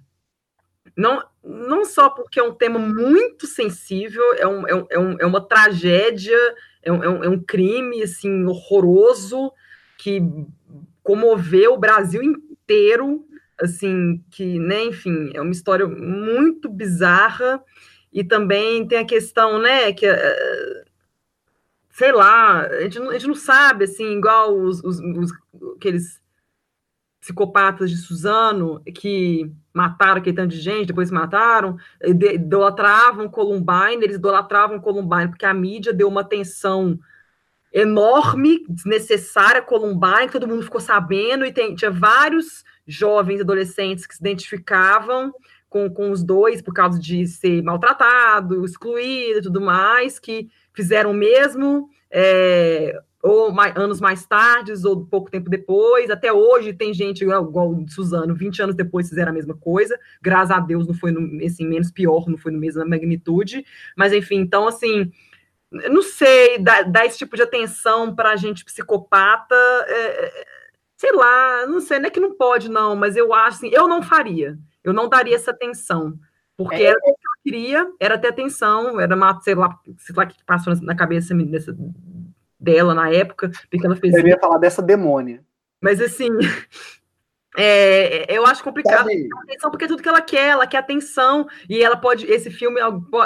não, não só porque é um tema muito sensível, é, um, é, um, é uma tragédia, é um, é um crime assim, horroroso que comoveu o Brasil inteiro, assim, que, né, enfim, é uma história muito bizarra e também tem a questão, né, que uh, sei lá, a gente, não, a gente não sabe, assim, igual os, os, os, aqueles psicopatas de Suzano que mataram aquele tanto de gente, depois mataram, idolatravam Columbine, eles idolatravam Columbine porque a mídia deu uma atenção enorme, desnecessária Columbine, que todo mundo ficou sabendo, e tem, tinha vários jovens adolescentes que se identificavam com, com os dois por causa de ser maltratado, excluído e tudo mais, que fizeram o mesmo, é, ou mais, anos mais tarde, ou pouco tempo depois. Até hoje tem gente, igual, igual Suzano, 20 anos depois fizeram a mesma coisa. Graças a Deus não foi no, assim, menos pior, não foi no mesma magnitude. Mas enfim, então assim. Não sei, dar, esse tipo de atenção para a gente psicopata, é, sei lá, não sei, não é que não pode, não, mas eu acho assim, eu não faria. Eu não daria essa atenção. Porque é. era o que eu queria, era ter atenção, era uma, sei lá, sei lá o que passou na cabeça dessa, dela na época, porque ela fez. Eu ia falar dessa demônia. Mas assim, é, eu acho complicado atenção, porque é tudo que ela quer, ela quer atenção, e ela pode, esse filme,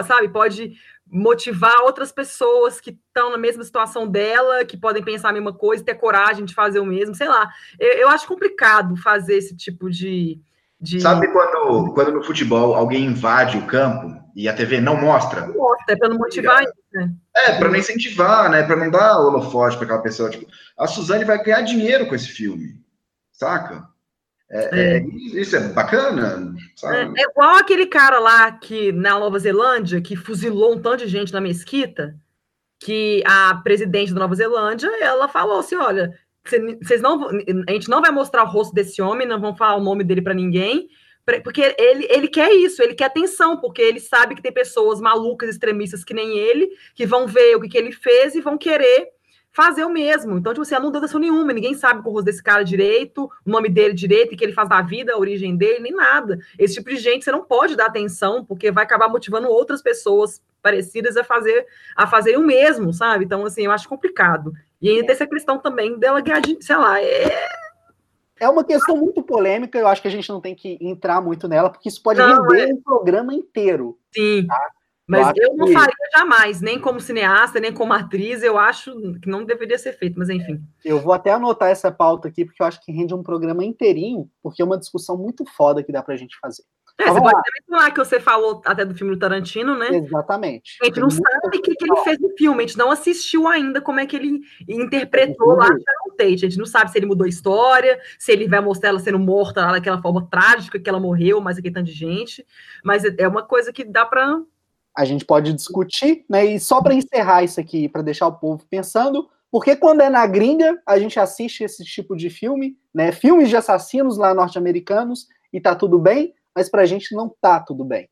sabe, pode motivar outras pessoas que estão na mesma situação dela, que podem pensar a mesma coisa, ter coragem de fazer o mesmo, sei lá. Eu, eu acho complicado fazer esse tipo de, de... Sabe quando, quando no futebol alguém invade o campo e a TV não mostra? Mostra, é para não motivar isso, né? É, para não incentivar, né? Para não dar holofote para aquela pessoa. Tipo, a Suzane vai ganhar dinheiro com esse filme, saca? É, é. É, isso é bacana, é, é, igual aquele cara lá que na Nova Zelândia que fuzilou um tanto de gente na mesquita, que a presidente da Nova Zelândia ela falou assim, olha, vocês não, a gente não vai mostrar o rosto desse homem, não vão falar o nome dele para ninguém, porque ele, ele quer isso, ele quer atenção, porque ele sabe que tem pessoas malucas, extremistas que nem ele, que vão ver o que, que ele fez e vão querer fazer o mesmo. Então, tipo assim, não deu atenção nenhuma, ninguém sabe o rosto desse cara direito, o nome dele direito, o que ele faz da vida, a origem dele, nem nada. Esse tipo de gente você não pode dar atenção, porque vai acabar motivando outras pessoas parecidas a fazer a fazerem o mesmo, sabe? Então, assim, eu acho complicado. E ainda tem essa questão também dela ganhar, de, sei lá, é... É uma questão muito polêmica, eu acho que a gente não tem que entrar muito nela, porque isso pode não, render é... um programa inteiro. Sim. Tá? Mas eu, eu não que... faria jamais, nem como cineasta, nem como atriz, eu acho que não deveria ser feito, mas enfim. Eu vou até anotar essa pauta aqui, porque eu acho que rende um programa inteirinho, porque é uma discussão muito foda que dá pra gente fazer. É, você pode também falar que você falou até do filme do Tarantino, né? Exatamente. A gente não sabe o que, que ele fez no filme, a gente não assistiu ainda como é que ele interpretou lá Sharon Tate. A gente não sabe se ele mudou a história, se ele vai mostrar ela sendo morta lá daquela forma trágica que ela morreu, mas aqui tanto de gente. Mas é uma coisa que dá para. A gente pode discutir, né? E só para encerrar isso aqui, para deixar o povo pensando, porque quando é na gringa, a gente assiste esse tipo de filme, né? Filmes de assassinos lá norte-americanos, e tá tudo bem mas para a gente não tá tudo bem.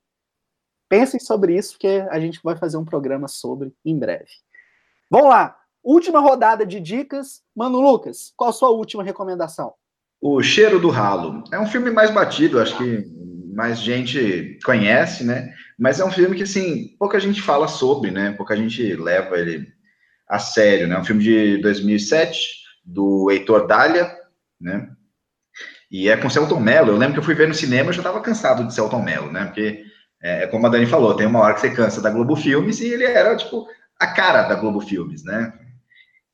Pensem sobre isso, que a gente vai fazer um programa sobre em breve. Vamos lá, última rodada de dicas. Mano Lucas, qual a sua última recomendação? O Cheiro do Ralo. É um filme mais batido, acho que mais gente conhece, né? Mas é um filme que, assim, pouca gente fala sobre, né? Pouca gente leva ele a sério, né? Um filme de 2007, do Heitor Dália, né? E é com Celton Mello. Eu lembro que eu fui ver no cinema, eu já estava cansado de Celton Mello, né? Porque, é, é, como a Dani falou, tem uma hora que você cansa da Globo Filmes e ele era, tipo, a cara da Globo Filmes, né?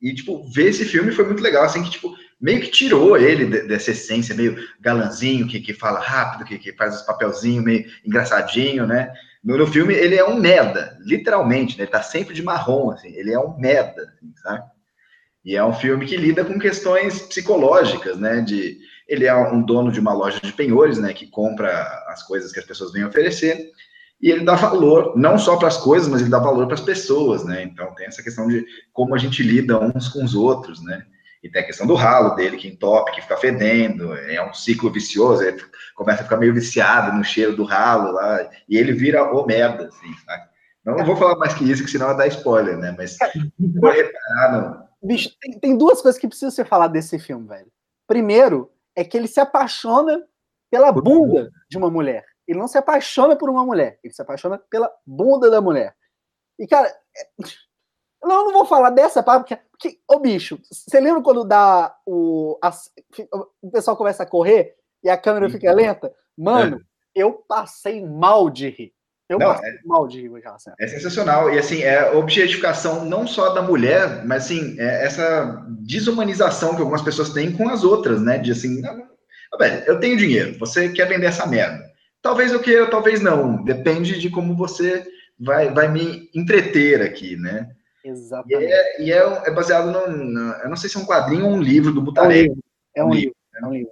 E, tipo, ver esse filme foi muito legal, assim, que, tipo, meio que tirou ele dessa essência meio galanzinho, que, que fala rápido, que, que faz os papelzinhos meio engraçadinho, né? No, no, filme, ele é um merda, literalmente, né? Ele tá sempre de marrom, assim, ele é um merda, assim, sabe? E é um filme que lida com questões psicológicas, né? De, ele é um dono de uma loja de penhores, né? Que compra as coisas que as pessoas vêm oferecer e ele dá valor não só para as coisas, mas ele dá valor para as pessoas, né? Então tem essa questão de como a gente lida uns com os outros, né? E tem a questão do ralo dele, que entope, que fica fedendo, é um ciclo vicioso, ele começa a ficar meio viciado no cheiro do ralo lá, e ele vira o merda, assim, sabe? Não, não vou falar mais que isso, que senão vai dar spoiler, né? Mas vou reparar, não. Bicho, tem, tem duas coisas que precisa ser falar desse filme, velho. Primeiro, é que ele se apaixona pela bunda de uma mulher. Ele não se apaixona por uma mulher, ele se apaixona pela bunda da mulher. E, cara, é... não, eu não vou falar dessa parte, porque, porque ô bicho, você lembra quando dá o. A, o pessoal começa a correr e a câmera fica lenta? Mano, é. eu passei mal de rir. Eu não, é, mal de rir com aquela cena. É sensacional. E assim, é objetificação não só da mulher, mas assim, é essa desumanização que algumas pessoas têm com as outras, né? De assim, não, velho, eu tenho dinheiro, você quer vender essa merda Talvez eu queira, talvez não. Depende de como você vai, vai me entreter aqui, né? Exatamente. E é, e é, é baseado no, Eu não sei se é um quadrinho ou um livro do Butarelli. É um livro. É um, um livro, livro, é um livro.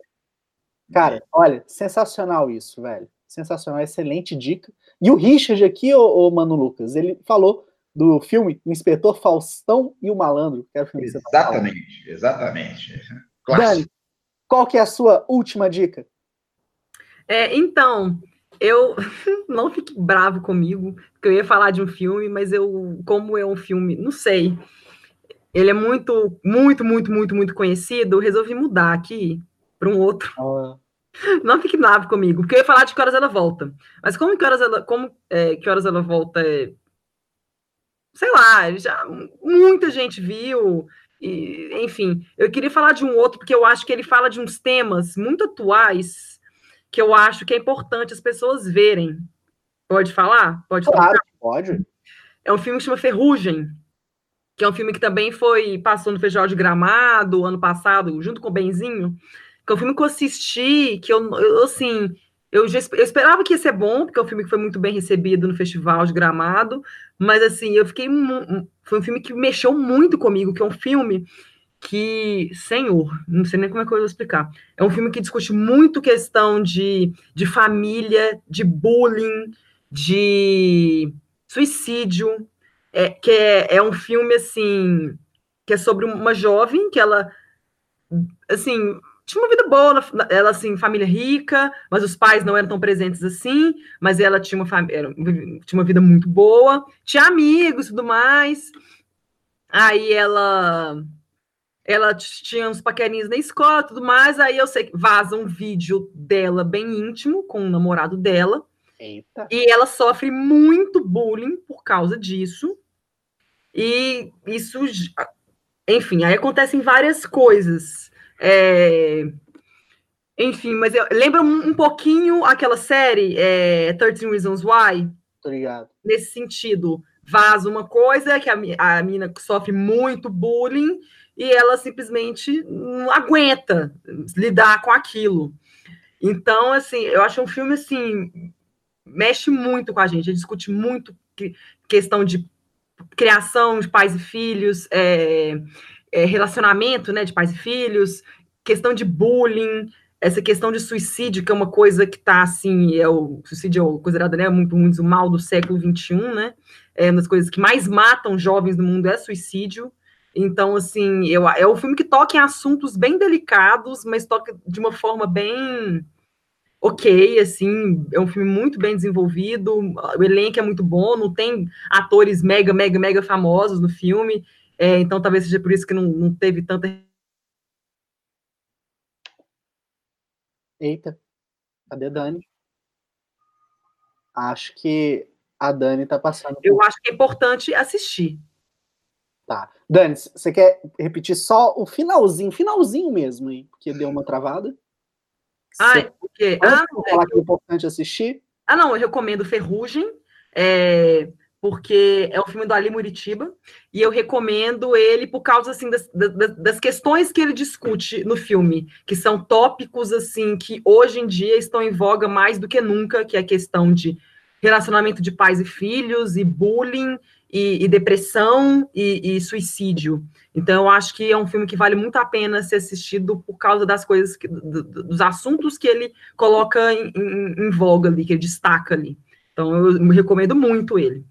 Cara, olha, sensacional isso, velho. Sensacional, excelente dica. E o Richard aqui, o, o Mano Lucas, ele falou do filme O Inspetor Faustão e o Malandro. Que era o filme tá exatamente, exatamente. Dani, qual que é a sua última dica? É, então, eu não fique bravo comigo, porque eu ia falar de um filme, mas eu, como é um filme, não sei, ele é muito, muito, muito, muito, muito conhecido, eu resolvi mudar aqui para um outro. Ah. Não fique bravo comigo, porque eu ia falar de que horas ela volta. Mas como que horas ela, como, é, que horas ela volta é, sei lá, já muita gente viu, e, enfim, eu queria falar de um outro, porque eu acho que ele fala de uns temas muito atuais que eu acho que é importante as pessoas verem. Pode falar? Pode Claro, pode. É um filme que chama Ferrugem, que é um filme que também foi passou no Festival de Gramado ano passado, junto com o Benzinho, que é um filme que eu assisti, que eu, eu assim, eu, já, eu esperava que ia ser bom, porque é um filme que foi muito bem recebido no Festival de Gramado, mas assim, eu fiquei foi um filme que mexeu muito comigo, que é um filme que, senhor, não sei nem como é que eu vou explicar. É um filme que discute muito questão de, de família, de bullying, de suicídio, é, que é, é um filme, assim, que é sobre uma jovem que ela, assim, tinha uma vida boa, ela, assim, família rica, mas os pais não eram tão presentes assim, mas ela tinha uma, família, tinha uma vida muito boa, tinha amigos e tudo mais, aí ela ela tinha uns paquerinhos na escola tudo mais, aí eu sei que vaza um vídeo dela bem íntimo com o namorado dela. Eita. E ela sofre muito bullying por causa disso. E isso, enfim, aí acontecem várias coisas. É... Enfim, mas eu, lembra um, um pouquinho aquela série é, 13 Reasons Why? Obrigado. Nesse sentido, vaza uma coisa que a, a menina sofre muito bullying e ela simplesmente não aguenta lidar com aquilo. Então, assim, eu acho um filme assim mexe muito com a gente, discute muito questão de criação de pais e filhos, é, é, relacionamento, né, de pais e filhos, questão de bullying, essa questão de suicídio, que é uma coisa que está assim, é o suicídio é considerado né, muito, muito mal do século XXI, né? É uma das coisas que mais matam jovens no mundo é suicídio. Então, assim, eu, é um filme que toca em assuntos bem delicados, mas toca de uma forma bem ok, assim, é um filme muito bem desenvolvido, o elenco é muito bom, não tem atores mega, mega, mega famosos no filme, é, então talvez seja por isso que não, não teve tanta. Eita, cadê a Dani? acho que a Dani está passando. Por... Eu acho que é importante assistir. Tá. Dani, você quer repetir só o finalzinho, finalzinho mesmo, hein? Porque deu uma travada. Ah, porque. Ah, falar que é importante assistir? Ah, não, eu recomendo Ferrugem. É, porque é um filme do Ali Muritiba, e eu recomendo ele por causa assim das, das, das, questões que ele discute no filme, que são tópicos assim que hoje em dia estão em voga mais do que nunca, que é a questão de relacionamento de pais e filhos, e bullying, e, e depressão, e, e, suicídio. Então, eu acho que é um filme que vale muito a pena ser assistido por causa das coisas, que, do, dos assuntos que ele coloca em, em, em voga ali, que ele destaca ali. Então, eu recomendo muito ele.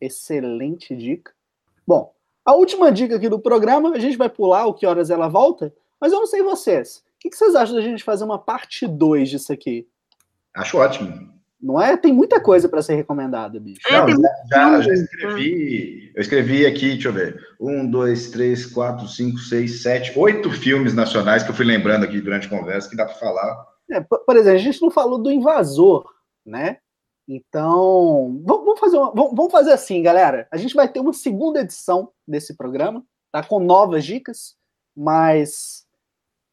Excelente dica. Bom, a última dica aqui do programa, a gente vai pular o que horas ela volta, mas eu não sei vocês. O que vocês acham da gente fazer uma parte 2 disso aqui? Acho ótimo. Não é? Tem muita coisa para ser recomendada, bicho. É, não, já, já, escrevi. Eu escrevi aqui, deixa eu ver. Um, dois, três, quatro, cinco, seis, sete, oito filmes nacionais que eu fui lembrando aqui durante a conversa que dá para falar. É, por exemplo, a gente não falou do invasor, né? Então, vamos fazer, uma, vamos fazer assim, galera. A gente vai ter uma segunda edição desse programa, tá? Com novas dicas, mas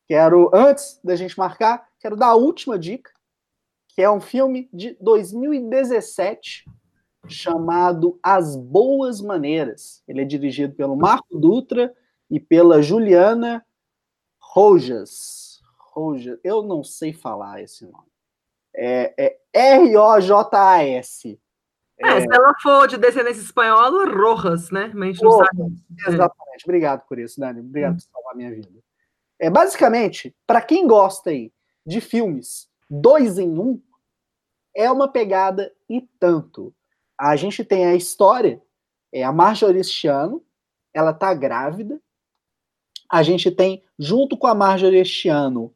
quero, antes da gente marcar, quero dar a última dica, que é um filme de 2017 chamado As Boas Maneiras. Ele é dirigido pelo Marco Dutra e pela Juliana Rojas. Rojas, eu não sei falar esse nome. É, é R-O-J-A-S. É, é, se ela for de descendência espanhola, Rojas, né? Mas a gente não sabe. Exatamente. Obrigado por isso, Dani. Obrigado hum. por salvar a minha vida. É, basicamente, para quem gosta aí de filmes dois em um, é uma pegada e tanto. A gente tem a história, é a Marjorie este ano, ela tá grávida. A gente tem, junto com a Marjorie este ano,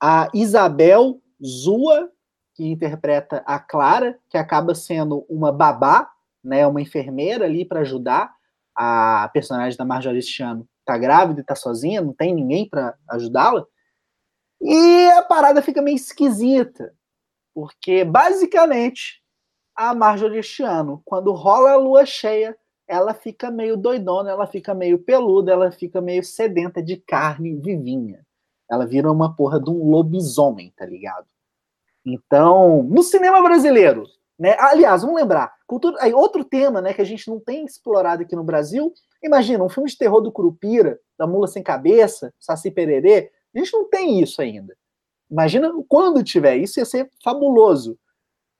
a Isabel Zua que interpreta a Clara, que acaba sendo uma babá, né, uma enfermeira ali para ajudar a personagem da Marjorie Chano tá grávida tá sozinha, não tem ninguém para ajudá-la. E a parada fica meio esquisita, porque basicamente a Marjorie Chano, quando rola a lua cheia, ela fica meio doidona, ela fica meio peluda, ela fica meio sedenta de carne vivinha. Ela vira uma porra de um lobisomem, tá ligado? Então, no cinema brasileiro, né? Aliás, vamos lembrar, cultura, aí outro tema, né, que a gente não tem explorado aqui no Brasil. Imagina um filme de terror do Curupira, da Mula sem cabeça, Saci Pererê. A gente não tem isso ainda. Imagina quando tiver isso, ia ser fabuloso.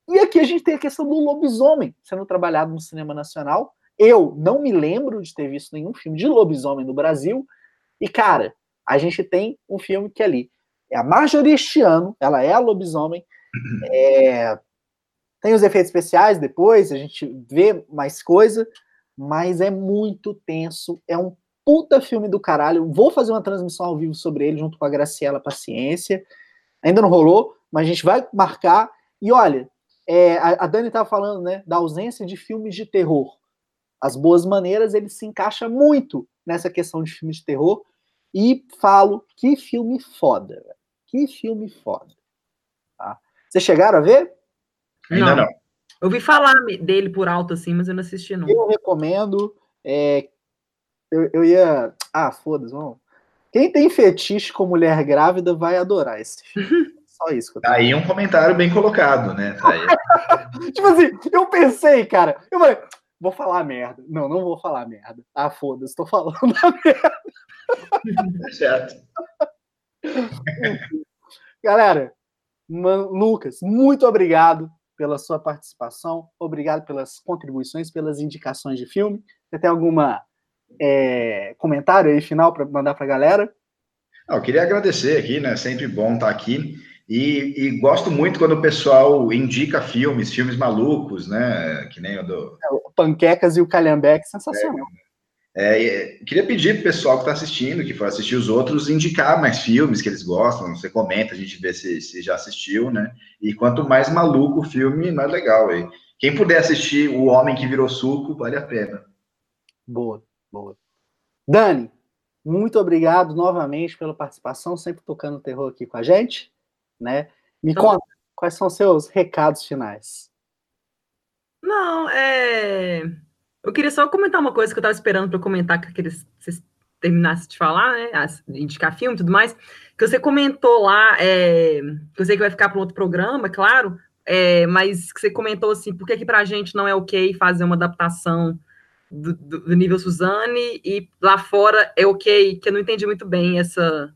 E aqui a gente tem a questão do lobisomem sendo trabalhado no cinema nacional. Eu não me lembro de ter visto nenhum filme de lobisomem no Brasil. E, cara, a gente tem um filme que é ali é a Marjorie este ano, ela é a lobisomem. É, tem os efeitos especiais depois, a gente vê mais coisa, mas é muito tenso. É um puta filme do caralho. Vou fazer uma transmissão ao vivo sobre ele junto com a Graciela Paciência. Ainda não rolou, mas a gente vai marcar. E olha, é, a, a Dani estava falando né, da ausência de filmes de terror. As Boas Maneiras, ele se encaixa muito nessa questão de filmes de terror. E falo, que filme foda. Que filme foda. Tá? Vocês chegaram a ver? Ainda não. não. Eu ouvi falar dele por alto assim, mas eu não assisti não. Eu recomendo. É, eu, eu ia. Ah, foda-se, vamos. Quem tem fetiche com mulher grávida vai adorar esse filme. Só isso. Que eu Aí um comentário bem colocado, né? Tá tipo assim, eu pensei, cara. Eu falei, vou falar merda. Não, não vou falar merda. Ah, foda-se, tô falando a merda. Certo. Galera, Lucas, muito obrigado pela sua participação, obrigado pelas contribuições, pelas indicações de filme. Você tem alguma é, comentário aí final para mandar para a galera? Eu queria agradecer aqui, né? Sempre bom estar aqui. E, e, gosto muito quando o pessoal indica filmes, filmes malucos, né? Que nem o do. É, o Panquecas e o Calhambeque, sensacional. É, é, queria pedir para o pessoal que está assistindo, que for assistir os outros, indicar mais filmes que eles gostam. Você comenta, a gente vê se, se já assistiu, né? E quanto mais maluco o filme, mais legal. E quem puder assistir O Homem que Virou Suco, vale a pena. Boa, boa. Dani, muito obrigado novamente pela participação, sempre tocando terror aqui com a gente, né? Me então, conta, quais são seus recados finais? Não, é. Eu queria só comentar uma coisa que eu estava esperando para comentar, que vocês terminassem de falar, né? Indicar filme e tudo mais. Que você comentou lá, é, que eu sei que vai ficar para outro programa, claro, é, mas que você comentou assim, por que, que para a gente não é ok fazer uma adaptação do, do, do, nível Suzane e lá fora é ok, que eu não entendi muito bem essa,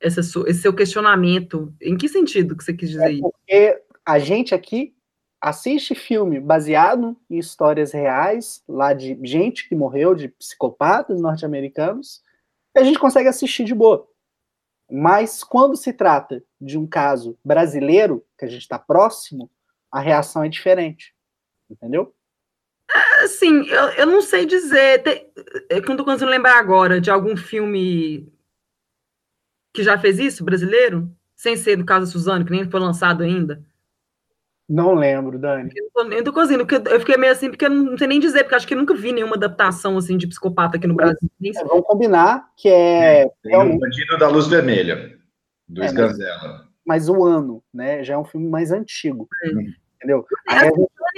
essa esse seu questionamento. Em que sentido que você quis dizer é porque a gente aqui assiste filme baseado em histórias reais, lá de gente que morreu, de psicopatas norte-americanos, e a gente consegue assistir de boa. Mas quando se trata de um caso brasileiro, que a gente está próximo, a reação é diferente. Entendeu? Assim, eu, eu não sei dizer. Tem, eu conseguindo lembrar agora de algum filme que já fez isso, brasileiro? Sem ser do caso da Suzano, que nem foi lançado ainda. Não lembro, Dani. Eu não tô conseguindo, porque eu fiquei meio assim, porque eu não sei nem dizer, porque acho que eu nunca vi nenhuma adaptação assim de psicopata aqui no Brasil. É, vamos combinar que é. Tem um Bandido da Luz Vermelha, do é, Sganzella. Mas, mas, o ano, né? Já é um filme mais antigo. É. Entendeu? É,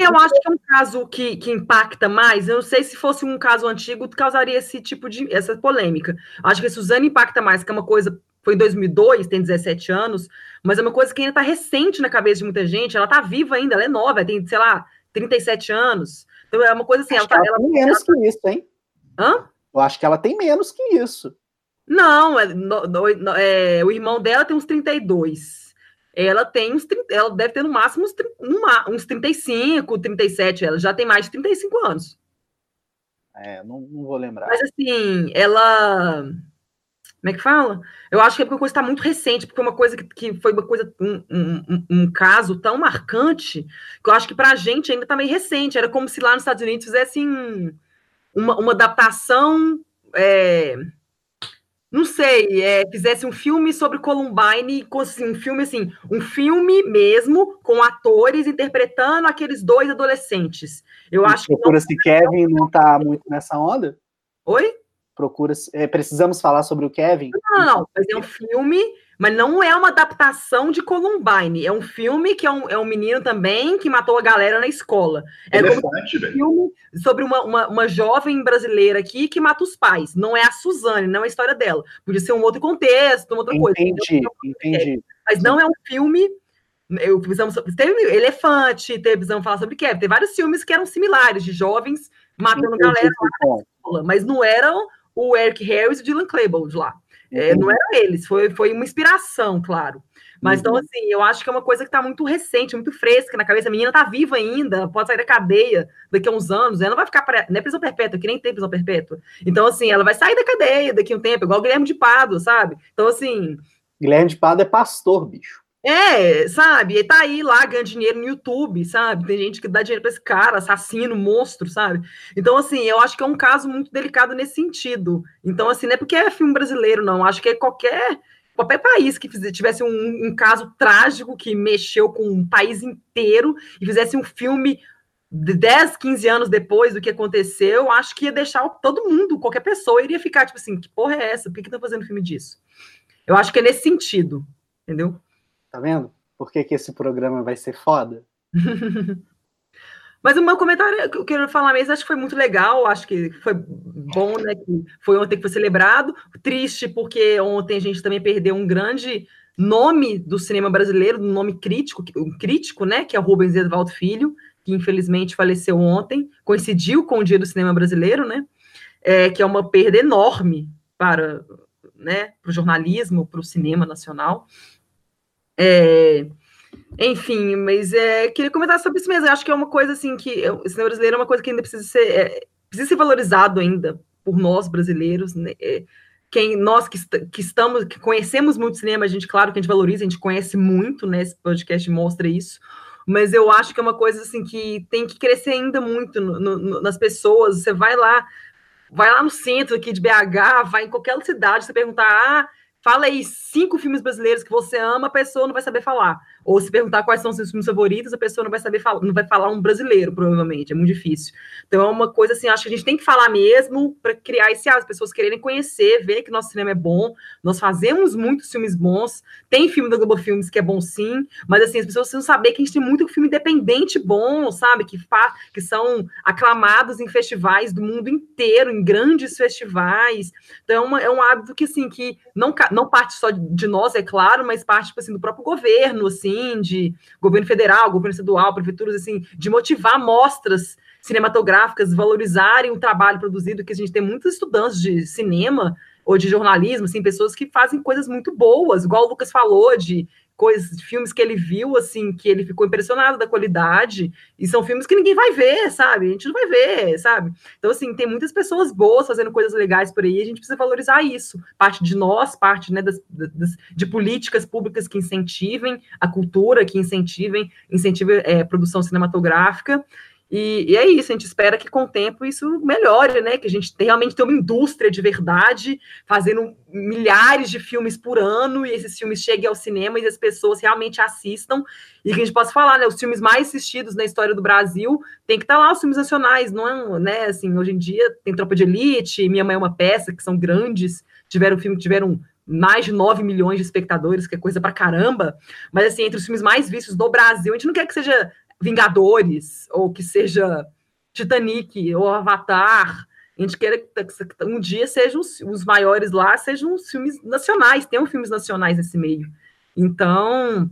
eu acho que é um caso que, que impacta mais. Eu não sei se fosse um caso antigo, causaria esse tipo de essa polêmica. Acho que a Suzane impacta mais, que é uma coisa foi em 2002, tem 17 anos, mas é uma coisa que ainda está recente na cabeça de muita gente. Ela está viva ainda, ela é nova, tem, sei lá, 37 anos. Então é uma coisa assim. Acho ela, tá, ela tem menos ela... que isso, hein? Hã? Eu acho que ela tem menos que isso. Não, é, no, no, é, o irmão dela tem uns 32. Ela tem uns. Ela deve ter no máximo uns, uns 35, 37. Ela já tem mais de 35 anos. É, não, não vou lembrar. Mas assim, ela como é que fala? Eu acho que é porque a coisa está muito recente, porque é uma coisa que, que foi uma coisa, um, um, um, caso tão marcante, que eu acho que para a gente ainda está meio recente. Era como se lá nos Estados Unidos fizessem uma, uma adaptação, é, não sei, é, fizesse um filme sobre Columbine, assim, um filme assim, um filme mesmo, com atores interpretando aqueles dois adolescentes. Eu e acho que. Procura-se Kevin não está muito nessa onda? Oi? Procura. É, precisamos falar sobre o Kevin? Não, não, mas é um filme, mas não é uma adaptação de Columbine. É um filme que é um, é um menino também que matou a galera na escola. É um filme sobre uma, uma, uma, jovem brasileira aqui que mata os pais. Não é a Suzane, não é a história dela. Podia ser um outro contexto, uma outra entendi, coisa. Entendi, Mas não é um filme. Eu, precisamos, teve Elefante, teve, precisamos falar sobre Kevin. Tem vários filmes que eram similares, de jovens matando entendi, galera na escola, mas não eram o Eric Harris e o Dylan Klebold lá. É, uhum. não eram eles, foi, foi uma inspiração, claro. Mas então, uhum. então, assim, eu acho que é uma coisa que está muito recente, muito fresca na cabeça. A menina está viva ainda, pode sair da cadeia daqui a uns anos, ela não vai ficar. Pra... Não é prisão perpétua, que nem tem prisão perpétua. Então, assim, ela vai sair da cadeia daqui a um tempo, igual o Guilherme de Pado, sabe? Então, assim. Guilherme de Pado é pastor, bicho. É, sabe? E tá aí lá ganhando dinheiro no YouTube, sabe? Tem gente que dá dinheiro para esse cara, assassino, monstro, sabe? Então, assim, eu acho que é um caso muito delicado nesse sentido. Então, assim, não é porque é filme brasileiro, não. Acho que é qualquer qualquer país que tivesse um, um, caso trágico que mexeu com um país inteiro e fizesse um filme de 10, 15 anos depois do que aconteceu, acho que ia deixar todo mundo, qualquer pessoa, iria ficar tipo assim: que porra é essa? Por que estão fazendo filme disso? Eu acho que é nesse sentido, entendeu? Tá vendo? Por que, que esse programa vai ser foda? Mas o meu comentário que eu quero falar mesmo, acho que foi muito legal, acho que foi bom, né? Que foi ontem que foi celebrado. Triste, porque ontem a gente também perdeu um grande nome do cinema brasileiro, um nome crítico, um crítico, né? Que é o Rubens Edvaldo Filho, que infelizmente faleceu ontem, coincidiu com o Dia do Cinema Brasileiro, né? É, que é uma perda enorme para, né, para o jornalismo, para o cinema nacional. É, enfim, mas é, queria comentar sobre isso mesmo. Eu acho que é uma coisa assim que o cinema brasileiro é uma coisa que ainda precisa ser, é, precisa ser valorizado ainda por nós brasileiros. Né? É, quem nós que, que, estamos, que conhecemos muito cinema, a gente, claro que a gente valoriza, a gente conhece muito, né? Esse podcast mostra isso. Mas eu acho que é uma coisa assim que tem que crescer ainda muito no, no, nas pessoas. Você vai lá, vai lá no centro aqui de BH, vai em qualquer cidade, você perguntar, ah, fala aí cinco filmes brasileiros que você ama, a pessoa não vai saber falar. Ou se perguntar quais são os seus filmes favoritos, a pessoa não vai saber falar, não vai falar um brasileiro, provavelmente. É muito difícil. Então é uma coisa assim, acho que a gente tem que falar mesmo para criar esse as pessoas quererem conhecer, ver que nosso cinema é bom. Nós fazemos muitos filmes bons. Tem filme da Globo Filmes que é bom sim, mas assim, as pessoas precisam saber que a gente tem muito filme independente bom, sabe? Que, que são aclamados em festivais do mundo inteiro, em grandes festivais. Então é, uma, é um hábito que assim, que não, não parte só de nós, é claro, mas parte tipo assim, do próprio governo, assim, de governo federal, governo estadual, prefeituras, assim, de motivar mostras cinematográficas, valorizarem o trabalho produzido, que a gente tem muitos estudantes de cinema ou de jornalismo, assim, pessoas que fazem coisas muito boas, igual o Lucas falou, de coisas, filmes que ele viu, assim, que ele ficou impressionado da qualidade, e são filmes que ninguém vai ver, sabe? A gente não vai ver, sabe? Então, assim, tem muitas pessoas boas fazendo coisas legais por aí, a gente precisa valorizar isso. Parte de nós, parte, né, das, das de políticas públicas que incentivem a cultura, que incentivem, incentivem é, produção cinematográfica, e, e, é isso, a gente espera que com o tempo isso melhore, né? Que a gente realmente tenha uma indústria de verdade, fazendo milhares de filmes por ano, e esses filmes cheguem ao cinema e as pessoas realmente assistam, e que a gente possa falar, né? Os filmes mais assistidos na história do Brasil tem que estar tá lá, os filmes nacionais, não é, né? Assim, hoje em dia tem Tropa de Elite, Minha Mãe é uma Peça, que são grandes, tiveram filme que tiveram mais de 9 milhões de espectadores, que é coisa pra caramba, mas assim, entre os filmes mais vistos do Brasil, a gente não quer que seja Vingadores, ou que seja Titanic, ou Avatar. A gente quer que um dia sejam os, maiores lá, sejam os filmes nacionais, tenham filmes nacionais nesse meio. Então,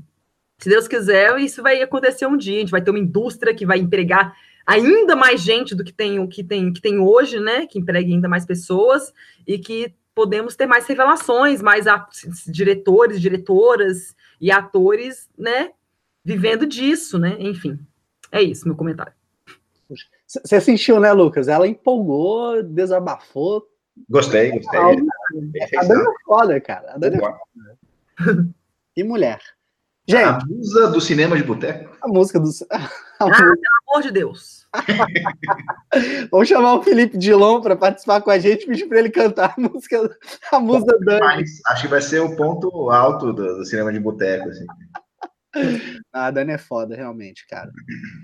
se Deus quiser, isso vai acontecer um dia. A gente vai ter uma indústria que vai empregar ainda mais gente do que tem que tem, que tem hoje, né? Que empregue ainda mais pessoas e que podemos ter mais revelações, mais diretores, diretoras e atores, né? Vivendo disso, né? Enfim, é isso meu comentário. Você assistiu, né, Lucas? Ela empolgou, desabafou. Gostei, gostei. A, a Dani é foda, cara. A Dani é foda. E mulher. Gente, a musa do cinema de boteco. A música do. Ah, pelo amor de Deus. Vamos chamar o Felipe Dilon para participar com a gente, pedir para ele cantar a música, a música Dani. Acho que vai ser o ponto alto do, do cinema de boteco. Assim. A Dani é foda, realmente, cara.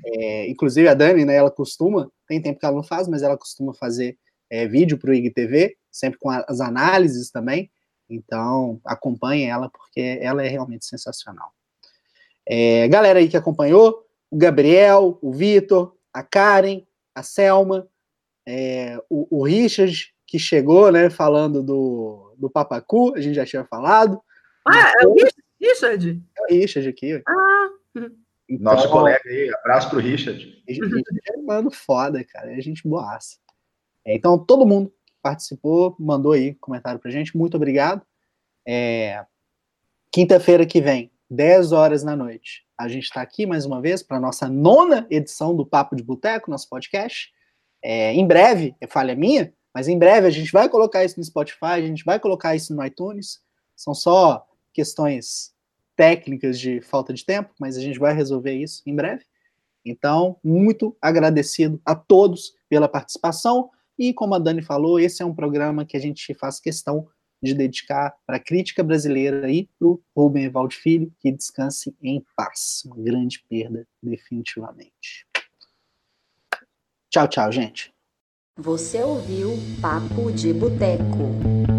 É, inclusive, a Dani, né, ela costuma, tem tempo que ela não faz, mas ela costuma fazer é, vídeo para o IGTV, sempre com as análises também. Então, acompanhe ela, porque ela é realmente sensacional. É, galera aí que acompanhou, o Gabriel, o Vitor, a Karen, a Selma, é, o, o, Richard, que chegou, né, falando do, do Papacu, a gente já tinha falado. Ah, o Richard? Richard? É o Richard aqui. Ah. Então, Nosso colega aí, abraço pro Richard. Richard é mano foda, cara. É gente boaça. É, então, todo mundo que participou, mandou aí comentário pra gente. Muito obrigado. É, Quinta-feira que vem, 10 horas na noite, a gente está aqui mais uma vez para nossa nona edição do Papo de Boteco, nosso podcast. É, em breve, é falha minha, mas em breve a gente vai colocar isso no Spotify, a gente vai colocar isso no iTunes. São só questões técnicas de falta de tempo, mas a gente vai resolver isso em breve. Então, muito agradecido a todos pela participação. E como a Dani falou, esse é um programa que a gente faz questão de dedicar para a crítica brasileira e para o Rubem Evaldo Filho, que descanse em paz. Uma grande perda, definitivamente. Tchau, tchau, gente. Você ouviu Papo de Boteco.